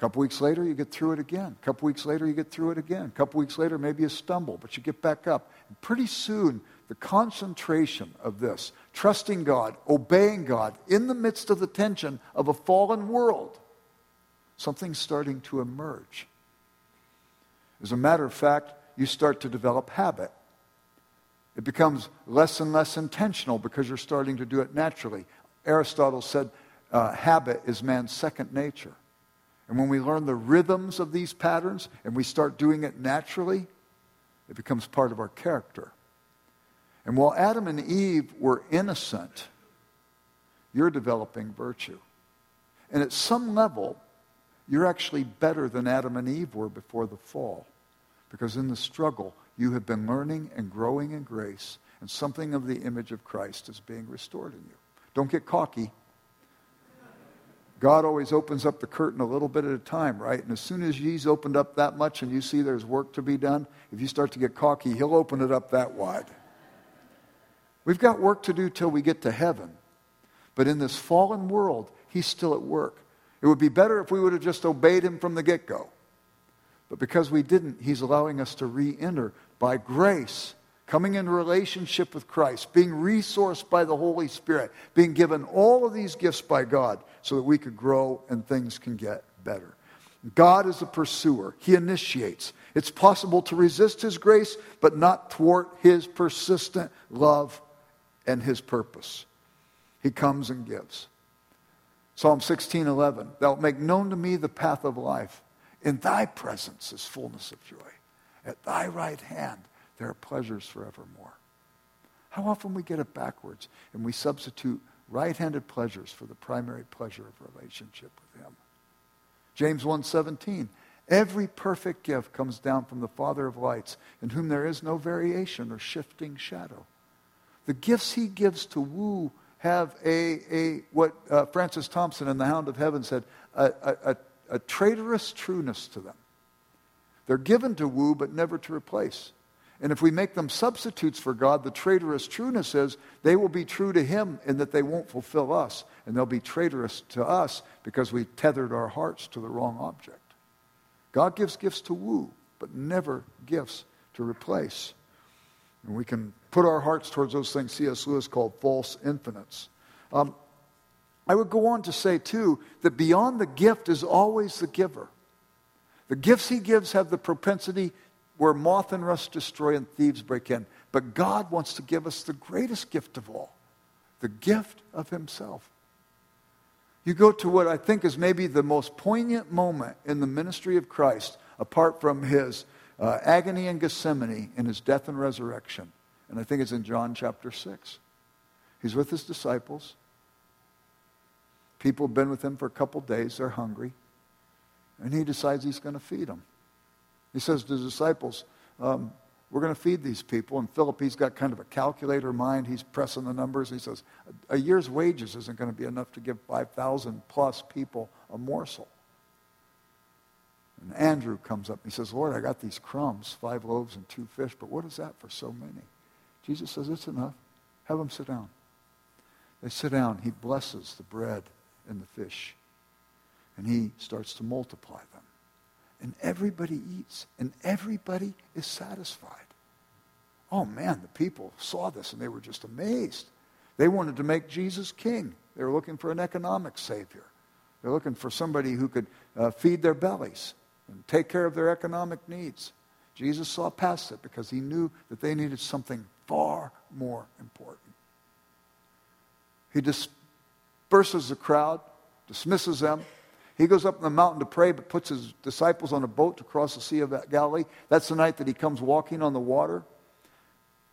A couple weeks later, you get through it again. A couple weeks later, you get through it again. A couple weeks later, maybe you stumble, but you get back up. And pretty soon, the concentration of this, trusting God, obeying God, in the midst of the tension of a fallen world, something's starting to emerge. As a matter of fact, you start to develop habit. It becomes less and less intentional because you're starting to do it naturally. Aristotle said uh, habit is man's second nature. And when we learn the rhythms of these patterns and we start doing it naturally, it becomes part of our character. And while Adam and Eve were innocent, you're developing virtue. And at some level, you're actually better than Adam and Eve were before the fall. Because in the struggle, you have been learning and growing in grace, and something of the image of Christ is being restored in you. Don't get cocky. God always opens up the curtain a little bit at a time, right? And as soon as He's opened up that much and you see there's work to be done, if you start to get cocky, He'll open it up that wide. We've got work to do till we get to heaven. But in this fallen world, He's still at work. It would be better if we would have just obeyed Him from the get go. But because we didn't, He's allowing us to re enter by grace coming in relationship with Christ, being resourced by the Holy Spirit, being given all of these gifts by God so that we could grow and things can get better. God is a pursuer, He initiates. It's possible to resist His grace, but not thwart His persistent love and His purpose. He comes and gives. Psalm 16 11, Thou make known to me the path of life. In thy presence is fullness of joy. At thy right hand there are pleasures forevermore. How often we get it backwards and we substitute right-handed pleasures for the primary pleasure of relationship with him. James 1:17 Every perfect gift comes down from the Father of lights, in whom there is no variation or shifting shadow. The gifts he gives to woo have a, a what uh, Francis Thompson in The Hound of Heaven said, a, a, a traitorous trueness to them. They're given to woo, but never to replace. And if we make them substitutes for God, the traitorous trueness is they will be true to Him in that they won't fulfill us. And they'll be traitorous to us because we tethered our hearts to the wrong object. God gives gifts to woo, but never gifts to replace. And we can put our hearts towards those things C.S. Lewis called false infinites. Um, I would go on to say, too, that beyond the gift is always the giver. The gifts he gives have the propensity where moth and rust destroy and thieves break in. But God wants to give us the greatest gift of all the gift of Himself. You go to what I think is maybe the most poignant moment in the ministry of Christ, apart from His uh, agony in Gethsemane and His death and resurrection. And I think it's in John chapter 6. He's with His disciples. People have been with Him for a couple days, they're hungry. And He decides He's going to feed them. He says to the disciples, um, we're going to feed these people. And Philip, he's got kind of a calculator mind. He's pressing the numbers. He says, a year's wages isn't going to be enough to give 5,000 plus people a morsel. And Andrew comes up. and He says, Lord, I got these crumbs, five loaves and two fish, but what is that for so many? Jesus says, it's enough. Have them sit down. They sit down. He blesses the bread and the fish. And he starts to multiply them and everybody eats, and everybody is satisfied. Oh man, the people saw this and they were just amazed. They wanted to make Jesus king. They were looking for an economic savior. They're looking for somebody who could uh, feed their bellies and take care of their economic needs. Jesus saw past it because he knew that they needed something far more important. He disperses the crowd, dismisses them, He goes up in the mountain to pray, but puts his disciples on a boat to cross the Sea of Galilee. That's the night that he comes walking on the water.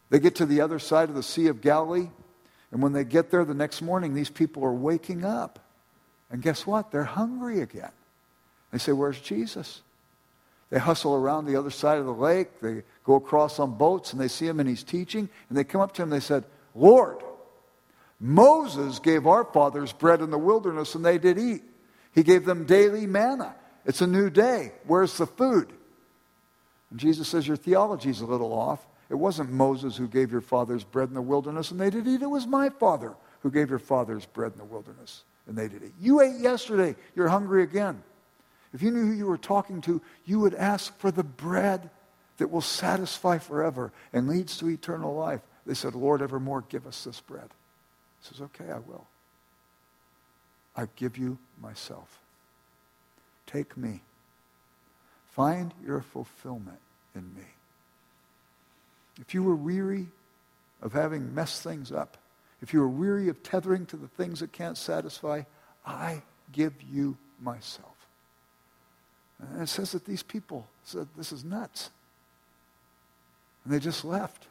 They get to the other side of the Sea of Galilee. And when they get there the next morning, these people are waking up. And guess what? They're hungry again. They say, Where's Jesus? They hustle around the other side of the lake. They go across on boats and they see him and he's teaching. And they come up to him and they said, Lord, Moses gave our fathers bread in the wilderness and they did eat. He gave them daily manna. It's a new day. Where's the food? And Jesus says, Your theology's a little off. It wasn't Moses who gave your fathers bread in the wilderness and they did eat. It was my father who gave your fathers bread in the wilderness and they did eat. You ate yesterday. You're hungry again. If you knew who you were talking to, you would ask for the bread that will satisfy forever and leads to eternal life. They said, Lord, evermore give us this bread. He says, Okay, I will. I give you myself. Take me. Find your fulfillment in me. If you were weary of having messed things up, if you are weary of tethering to the things that can't satisfy, I give you myself. And it says that these people said, This is nuts. And they just left.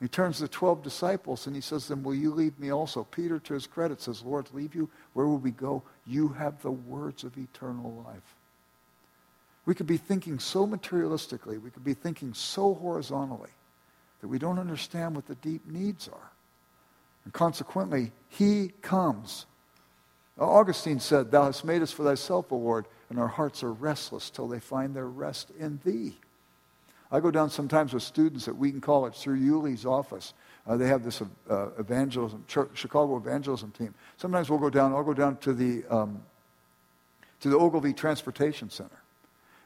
He turns to the 12 disciples and he says to them, Will you leave me also? Peter, to his credit, says, Lord, leave you? Where will we go? You have the words of eternal life. We could be thinking so materialistically, we could be thinking so horizontally that we don't understand what the deep needs are. And consequently, he comes. Augustine said, Thou hast made us for thyself, O Lord, and our hearts are restless till they find their rest in thee. I go down sometimes with students at Wheaton College through Yuli's office. Uh, they have this uh, evangelism, Chicago evangelism team. Sometimes we'll go down, I'll go down to the, um, to the Ogilvie Transportation Center.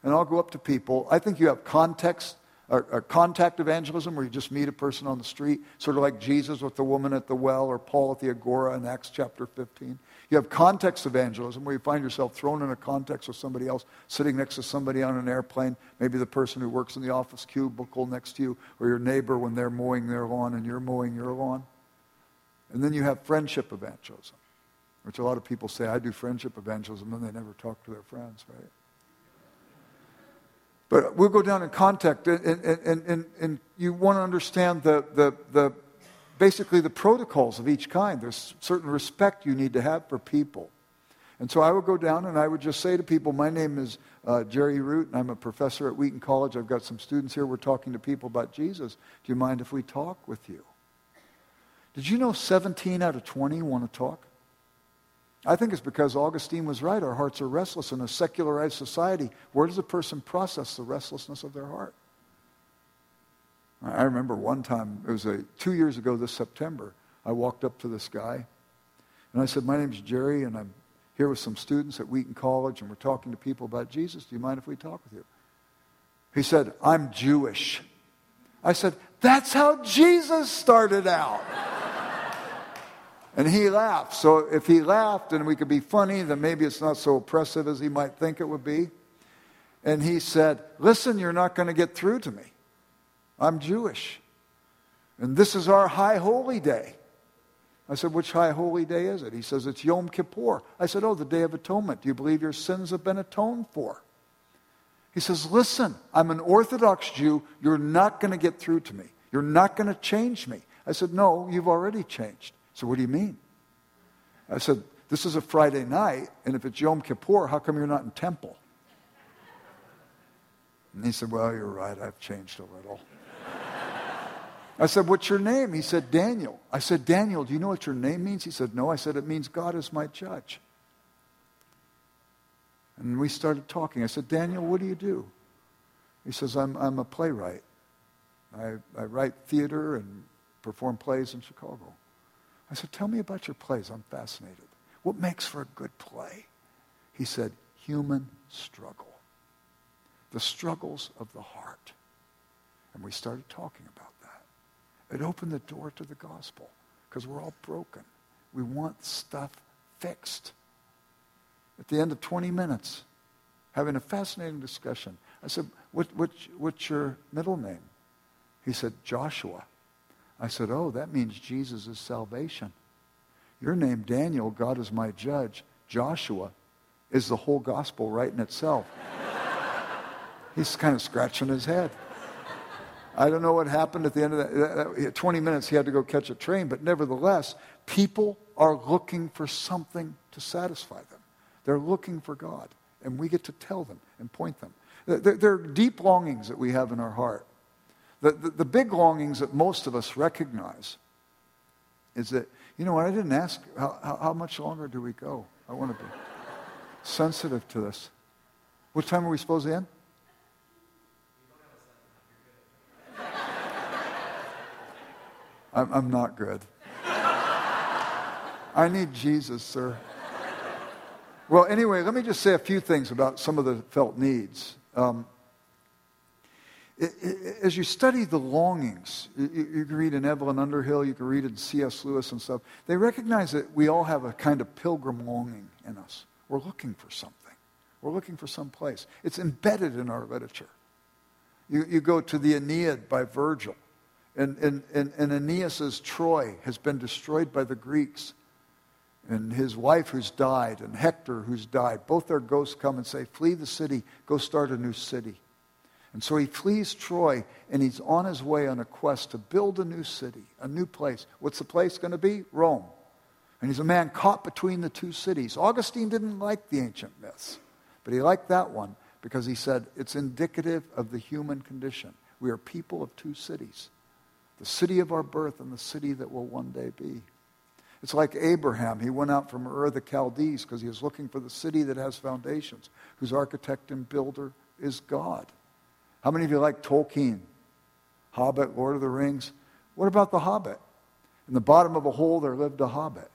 And I'll go up to people. I think you have context or, or contact evangelism where you just meet a person on the street, sort of like Jesus with the woman at the well or Paul at the Agora in Acts chapter 15. You have context evangelism where you find yourself thrown in a context with somebody else, sitting next to somebody on an airplane, maybe the person who works in the office cubicle next to you, or your neighbor when they're mowing their lawn and you're mowing your lawn. And then you have friendship evangelism, which a lot of people say, I do friendship evangelism, and they never talk to their friends, right? But we'll go down in contact, and, and, and, and you want to understand the, the, the, basically the protocols of each kind. There's certain respect you need to have for people. And so I would go down and I would just say to people, My name is uh, Jerry Root, and I'm a professor at Wheaton College. I've got some students here. We're talking to people about Jesus. Do you mind if we talk with you? Did you know 17 out of 20 want to talk? I think it's because Augustine was right. Our hearts are restless in a secularized society. Where does a person process the restlessness of their heart? I remember one time, it was a, two years ago this September, I walked up to this guy and I said, My name's Jerry, and I'm here with some students at Wheaton College, and we're talking to people about Jesus. Do you mind if we talk with you? He said, I'm Jewish. I said, That's how Jesus started out. And he laughed. So if he laughed and we could be funny, then maybe it's not so oppressive as he might think it would be. And he said, Listen, you're not going to get through to me. I'm Jewish. And this is our high holy day. I said, Which high holy day is it? He says, It's Yom Kippur. I said, Oh, the Day of Atonement. Do you believe your sins have been atoned for? He says, Listen, I'm an Orthodox Jew. You're not going to get through to me. You're not going to change me. I said, No, you've already changed. So, what do you mean? I said, This is a Friday night, and if it's Yom Kippur, how come you're not in temple? And he said, Well, you're right. I've changed a little. I said, What's your name? He said, Daniel. I said, Daniel, do you know what your name means? He said, No. I said, It means God is my judge. And we started talking. I said, Daniel, what do you do? He says, I'm, I'm a playwright. I, I write theater and perform plays in Chicago. I said, Tell me about your plays. I'm fascinated. What makes for a good play? He said, Human struggle. The struggles of the heart. And we started talking about that. It opened the door to the gospel because we're all broken. We want stuff fixed. At the end of 20 minutes, having a fascinating discussion, I said, what, what, What's your middle name? He said, Joshua. I said, Oh, that means Jesus is salvation. Your name, Daniel, God is my judge. Joshua, is the whole gospel right in itself. He's kind of scratching his head. I don't know what happened at the end of that, that. 20 minutes, he had to go catch a train, but nevertheless, people are looking for something to satisfy them. They're looking for God, and we get to tell them and point them. There are deep longings that we have in our heart. The, the, the big longings that most of us recognize is that, you know what, I didn't ask, how, how, much longer do we go? I want to be sensitive to this. What time are we supposed to end? I'm, I'm not good. I need Jesus, sir. Well, anyway, let me just say a few things about some of the felt needs. Um, as you study the longings, you, can read in Evelyn Underhill, you can read in C.S. Lewis and stuff, they recognize that we all have a kind of pilgrim longing in us. We're looking for something. We're looking for some place. It's embedded in our literature. You, you go to the Aeneid by Virgil, and, and, and, and Aeneas' Troy has been destroyed by the Greeks. And his wife who's died, and Hector who's died, both their ghosts come and say, Flee the city, go start a new city. And so he flees Troy, and he's on his way on a quest to build a new city, a new place. What's the place going to be? Rome. And he's a man caught between the two cities. Augustine didn't like the ancient myths, but he liked that one because he said it's indicative of the human condition. We are people of two cities the city of our birth and the city that will one day be. It's like Abraham. He went out from Ur the Chaldees because he was looking for the city that has foundations, whose architect and builder is God. How many of you like Tolkien? Hobbit, Lord of the Rings? What about the Hobbit? In the bottom of a hole, there lived a Hobbit.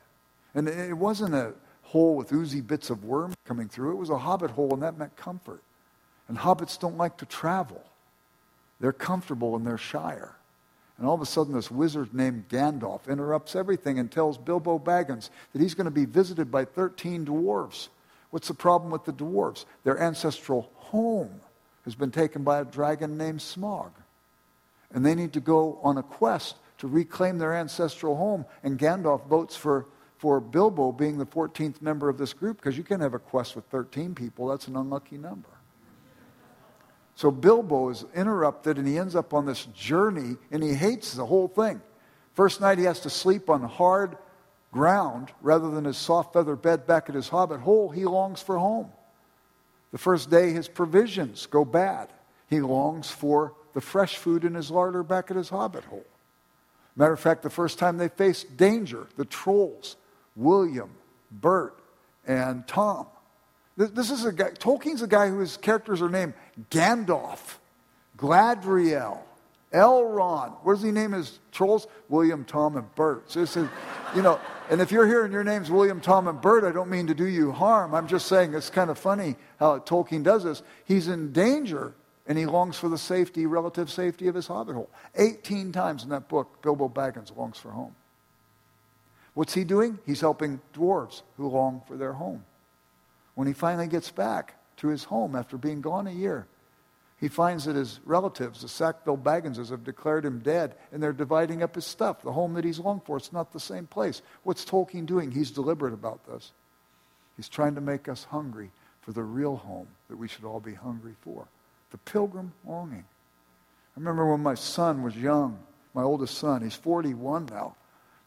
And it wasn't a hole with oozy bits of worm coming through. It was a hobbit hole, and that meant comfort. And hobbits don't like to travel. They're comfortable in their shire. And all of a sudden, this wizard named Gandalf interrupts everything and tells Bilbo Baggins that he's going to be visited by 13 dwarves. What's the problem with the dwarves? Their ancestral home has been taken by a dragon named Smaug. And they need to go on a quest to reclaim their ancestral home. And Gandalf votes for for Bilbo being the 14th member of this group because you can't have a quest with 13 people. That's an unlucky number. So Bilbo is interrupted and he ends up on this journey and he hates the whole thing. First night he has to sleep on hard ground rather than his soft feather bed back at his hobbit hole. He longs for home. The first day his provisions go bad. He longs for the fresh food in his larder back at his hobbit hole. Matter of fact, the first time they face danger, the trolls William, Bert, and Tom. This is a guy, Tolkien's a guy whose characters are named Gandalf, Galadriel, Elrond. What does he name his trolls? William, Tom, and Bert. So this is, you know, and if you're here and your name's William, Tom, and Bert, I don't mean to do you harm. I'm just saying it's kind of funny how Tolkien does this. He's in danger and he longs for the safety, relative safety of his hobbit hole. 18 times in that book, Bilbo Baggins longs for home. What's he doing? He's helping dwarves who long for their home. When he finally gets back to his home after being gone a year, he finds that his relatives, the Sackville Bagginses, have declared him dead, and they're dividing up his stuff. The home that he's longed for, it's not the same place. What's Tolkien doing? He's deliberate about this. He's trying to make us hungry for the real home that we should all be hungry for. The pilgrim longing. I remember when my son was young, my oldest son, he's 41 now.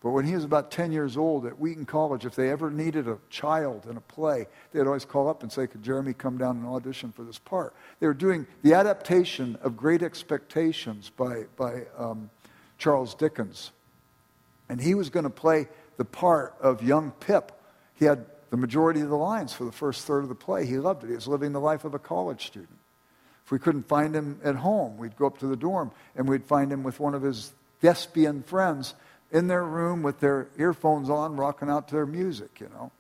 But when he was about 10 years old at Wheaton College, if they ever needed a child in a play, they'd always call up and say, Could Jeremy come down and audition for this part? They were doing the adaptation of Great Expectations by, by um, Charles Dickens. And he was going to play the part of young Pip. He had the majority of the lines for the first third of the play. He loved it. He was living the life of a college student. If we couldn't find him at home, we'd go up to the dorm and we'd find him with one of his thespian friends in their room with their earphones on, rocking out to their music, you know.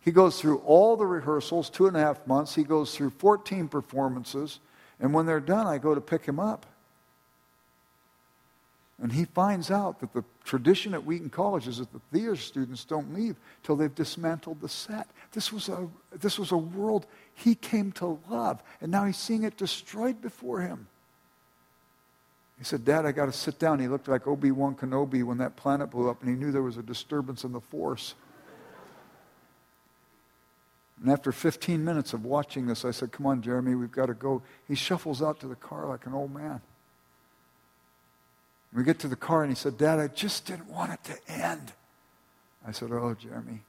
He goes through all the rehearsals, two and a half months. He goes through 14 performances. And when they're done, I go to pick him up. And he finds out that the tradition at Wheaton College is that the theater students don't leave till they've dismantled the set. This was, a, this was a world he came to love, and now he's seeing it destroyed before him. He said, Dad, I got to sit down. He looked like Obi Wan Kenobi when that planet blew up, and he knew there was a disturbance in the force. And after 15 minutes of watching this, I said, Come on, Jeremy, we've got to go. He shuffles out to the car like an old man. We get to the car and he said, Dad, I just didn't want it to end. I said, Oh, Jeremy,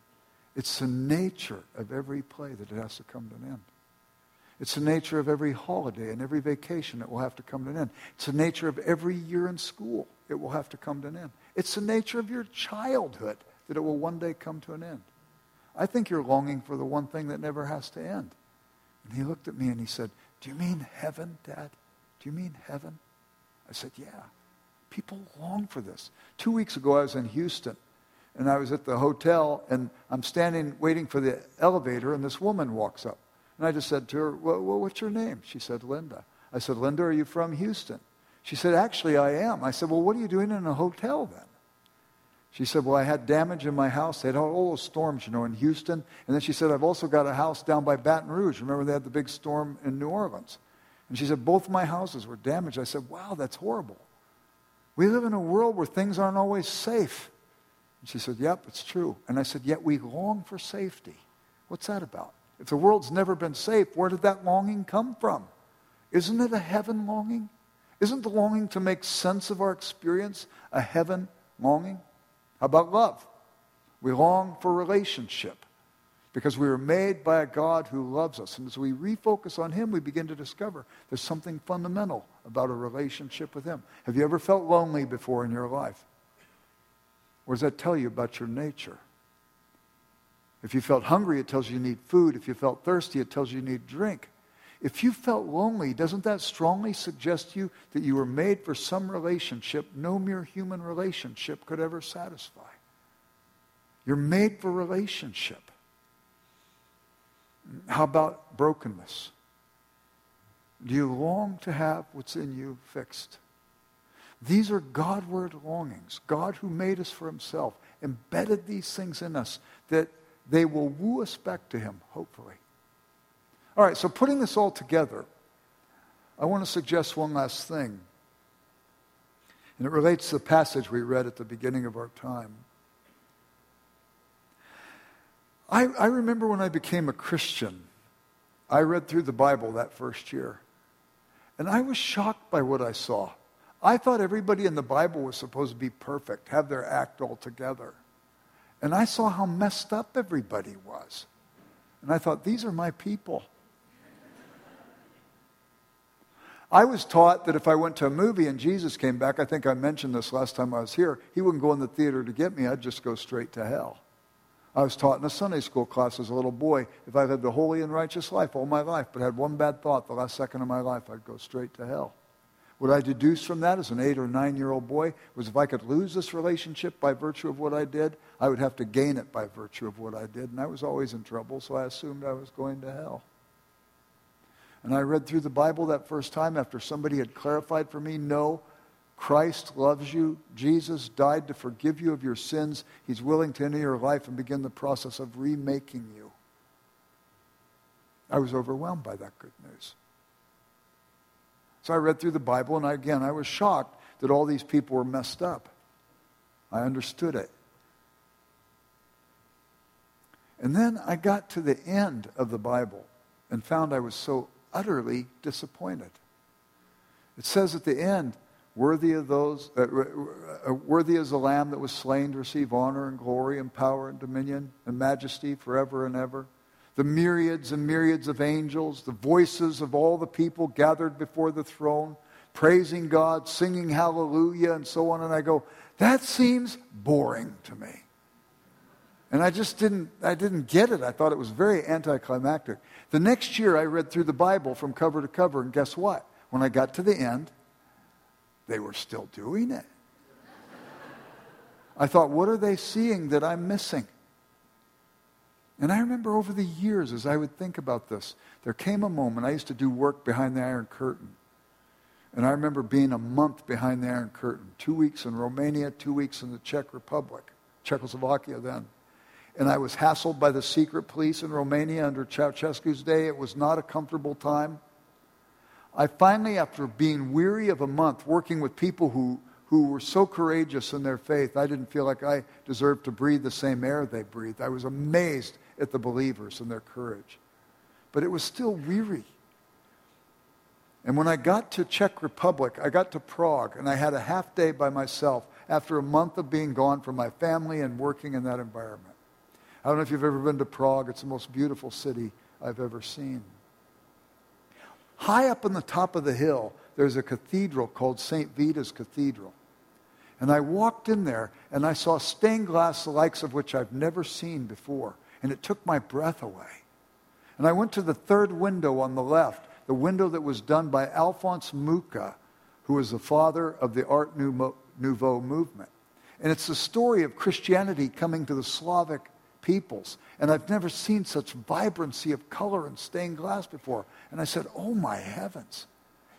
it's the nature of every play that it has to come to an end. It's the nature of every holiday and every vacation that will have to come to an end. It's the nature of every year in school. It will have to come to an end. It's the nature of your childhood that it will one day come to an end. I think you're longing for the one thing that never has to end. And he looked at me and he said, Do you mean heaven, Dad? Do you mean heaven? I said, Yeah. People long for this. Two weeks ago, I was in Houston and I was at the hotel and I'm standing waiting for the elevator and this woman walks up. And I just said to her, well, What's your name? She said, Linda. I said, Linda, are you from Houston? She said, Actually, I am. I said, Well, what are you doing in a hotel then? She said, Well, I had damage in my house. They had all those storms, you know, in Houston. And then she said, I've also got a house down by Baton Rouge. Remember, they had the big storm in New Orleans. And she said, Both my houses were damaged. I said, Wow, that's horrible. We live in a world where things aren't always safe. And she said, Yep, it's true. And I said, Yet we long for safety. What's that about? If the world's never been safe, where did that longing come from? Isn't it a heaven longing? Isn't the longing to make sense of our experience a heaven longing? How about love? We long for relationship because we were made by a God who loves us. And as we refocus on Him, we begin to discover there's something fundamental about a relationship with Him. Have you ever felt lonely before in your life? What does that tell you about your nature? If you felt hungry, it tells you you need food. If you felt thirsty, it tells you you need drink. If you felt lonely, doesn't that strongly suggest to you that you were made for some relationship no mere human relationship could ever satisfy? You're made for relationship. How about brokenness? Do you long to have what's in you fixed? These are Godward longings. God, who made us for himself, embedded these things in us that they will woo us back to him, hopefully. All right, so putting this all together, I want to suggest one last thing. And it relates to the passage we read at the beginning of our time. I, I remember when I became a Christian, I read through the Bible that first year. And I was shocked by what I saw. I thought everybody in the Bible was supposed to be perfect, have their act all together. And I saw how messed up everybody was. And I thought, these are my people. I was taught that if I went to a movie and Jesus came back, I think I mentioned this last time I was here, he wouldn't go in the theater to get me, I'd just go straight to hell. I was taught in a Sunday school class as a little boy if I lived a holy and righteous life all my life, but had one bad thought the last second of my life, I'd go straight to hell. What I deduced from that as an eight or nine year old boy was if I could lose this relationship by virtue of what I did, I would have to gain it by virtue of what I did. And I was always in trouble, so I assumed I was going to hell. And I read through the Bible that first time after somebody had clarified for me no, Christ loves you. Jesus died to forgive you of your sins. He's willing to enter your life and begin the process of remaking you. I was overwhelmed by that good news. So I read through the Bible, and I, again, I was shocked that all these people were messed up. I understood it. And then I got to the end of the Bible and found I was so utterly disappointed. It says at the end, worthy of those, uh, uh, worthy is the Lamb that was slain to receive honor and glory and power and dominion and majesty forever and ever. The myriads and myriads of angels, the voices of all the people gathered before the throne, praising God, singing hallelujah, and so on. And I go, that seems boring to me. And I just didn't, I didn't get it. I thought it was very anticlimactic. The next year, I read through the Bible from cover to cover, and guess what? When I got to the end, they were still doing it. I thought, what are they seeing that I'm missing? And I remember over the years, as I would think about this, there came a moment, I used to do work behind the Iron Curtain. And I remember being a month behind the Iron Curtain, two weeks in Romania, two weeks in the Czech Republic, Czechoslovakia then and I was hassled by the secret police in Romania under Ceausescu's day. It was not a comfortable time. I finally, after being weary of a month working with people who, who were so courageous in their faith, I didn't feel like I deserved to breathe the same air they breathed. I was amazed at the believers and their courage. But it was still weary. And when I got to Czech Republic, I got to Prague, and I had a half day by myself after a month of being gone from my family and working in that environment. I don't know if you've ever been to Prague. It's the most beautiful city I've ever seen. High up on the top of the hill, there's a cathedral called St. Vitus Cathedral. And I walked in there and I saw stained glass the likes of which I've never seen before. And it took my breath away. And I went to the third window on the left the window that was done by Alphonse Mucha, who was the father of the Art Nouveau movement. And it's the story of Christianity coming to the Slavic peoples. And I've never seen such vibrancy of color in stained glass before. And I said, Oh my heavens.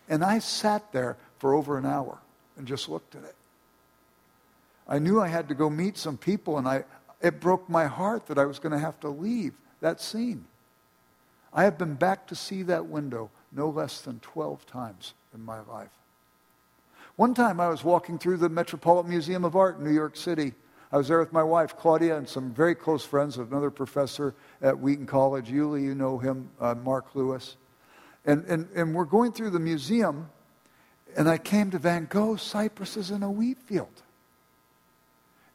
And I sat there for over an hour and just looked at it. I knew I had to go meet some people, and I, it broke my heart that I was going to have to leave that scene. I have been back to see that window no less than 12 times in my life. One time I was walking through the Metropolitan Museum of Art in New York City. I was there with my wife, Claudia, and some very close friends, of another professor at Wheaton College. Yuli, you know him, uh, Mark Lewis. And, and, and we're going through the museum, and I came to Van Gogh's Cypresses in a wheat field.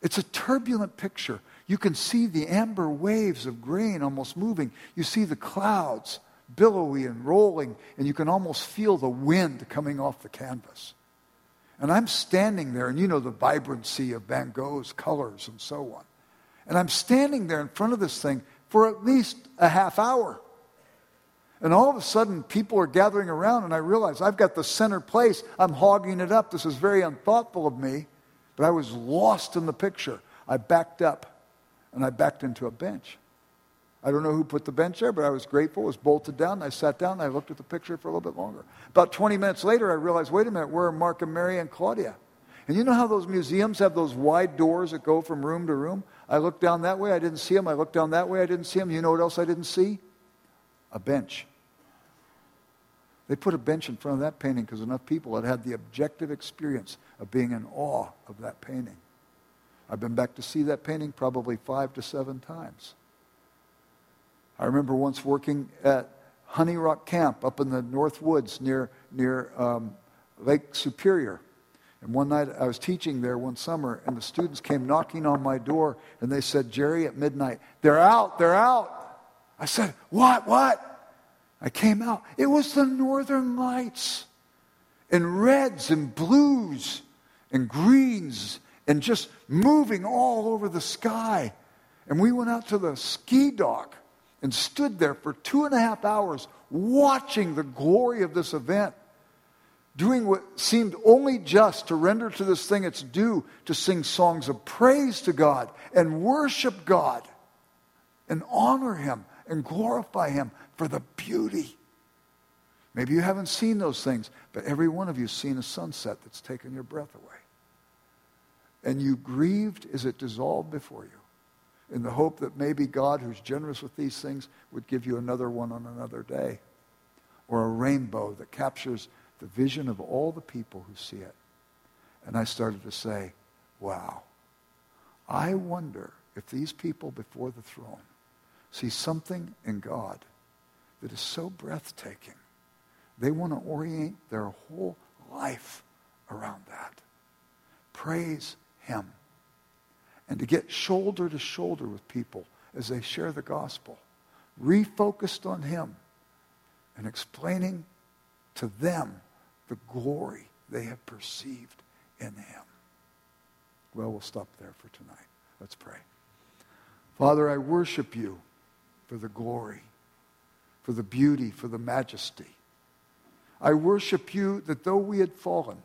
It's a turbulent picture. You can see the amber waves of grain almost moving. You see the clouds billowy and rolling, and you can almost feel the wind coming off the canvas. And I'm standing there, and you know the vibrancy of Van Gogh's colors and so on. And I'm standing there in front of this thing for at least a half hour. And all of a sudden, people are gathering around, and I realize I've got the center place. I'm hogging it up. This is very unthoughtful of me, but I was lost in the picture. I backed up, and I backed into a bench. I don't know who put the bench there, but I was grateful. It was bolted down. I sat down. I looked at the picture for a little bit longer. About 20 minutes later, I realized, wait a minute, where are Mark and Mary and Claudia? And you know how those museums have those wide doors that go from room to room? I looked down that way. I didn't see them. I looked down that way. I didn't see them. You know what else I didn't see? A bench. They put a bench in front of that painting because enough people had had the objective experience of being in awe of that painting. I've been back to see that painting probably five to seven times. I remember once working at Honey Rock Camp up in the North Woods near, near um, Lake Superior. And one night I was teaching there one summer, and the students came knocking on my door, and they said, Jerry, at midnight, they're out, they're out. I said, What, what? I came out. It was the Northern Lights in reds and blues and greens and just moving all over the sky. And we went out to the ski dock and stood there for two and a half hours watching the glory of this event, doing what seemed only just to render to this thing its due, to sing songs of praise to God and worship God and honor Him and glorify Him for the beauty. Maybe you haven't seen those things, but every one of you has seen a sunset that's taken your breath away. And you grieved as it dissolved before you in the hope that maybe God, who's generous with these things, would give you another one on another day. Or a rainbow that captures the vision of all the people who see it. And I started to say, wow, I wonder if these people before the throne see something in God that is so breathtaking. They want to orient their whole life around that. Praise Him and to get shoulder to shoulder with people as they share the gospel, refocused on Him and explaining to them the glory they have perceived in Him. Well, we'll stop there for tonight. Let's pray. Father, I worship you for the glory, for the beauty, for the majesty. I worship you that though we had fallen,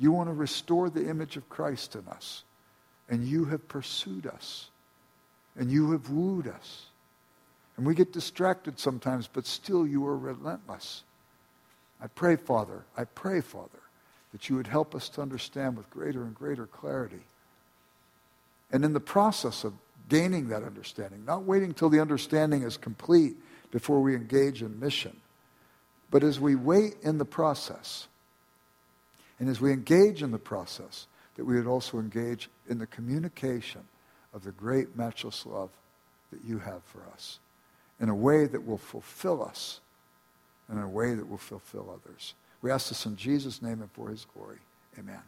you want to restore the image of Christ in us and you have pursued us, and you have wooed us. And we get distracted sometimes, but still you are relentless. I pray, Father, I pray, Father, that you would help us to understand with greater and greater clarity. And in the process of gaining that understanding, not waiting till the understanding is complete before we engage in mission, but as we wait in the process, and as we engage in the process, that we would also engage in the communication of the great, matchless love that you have for us in a way that will fulfill us and in a way that will fulfill others. We ask this in Jesus' name and for his glory. Amen.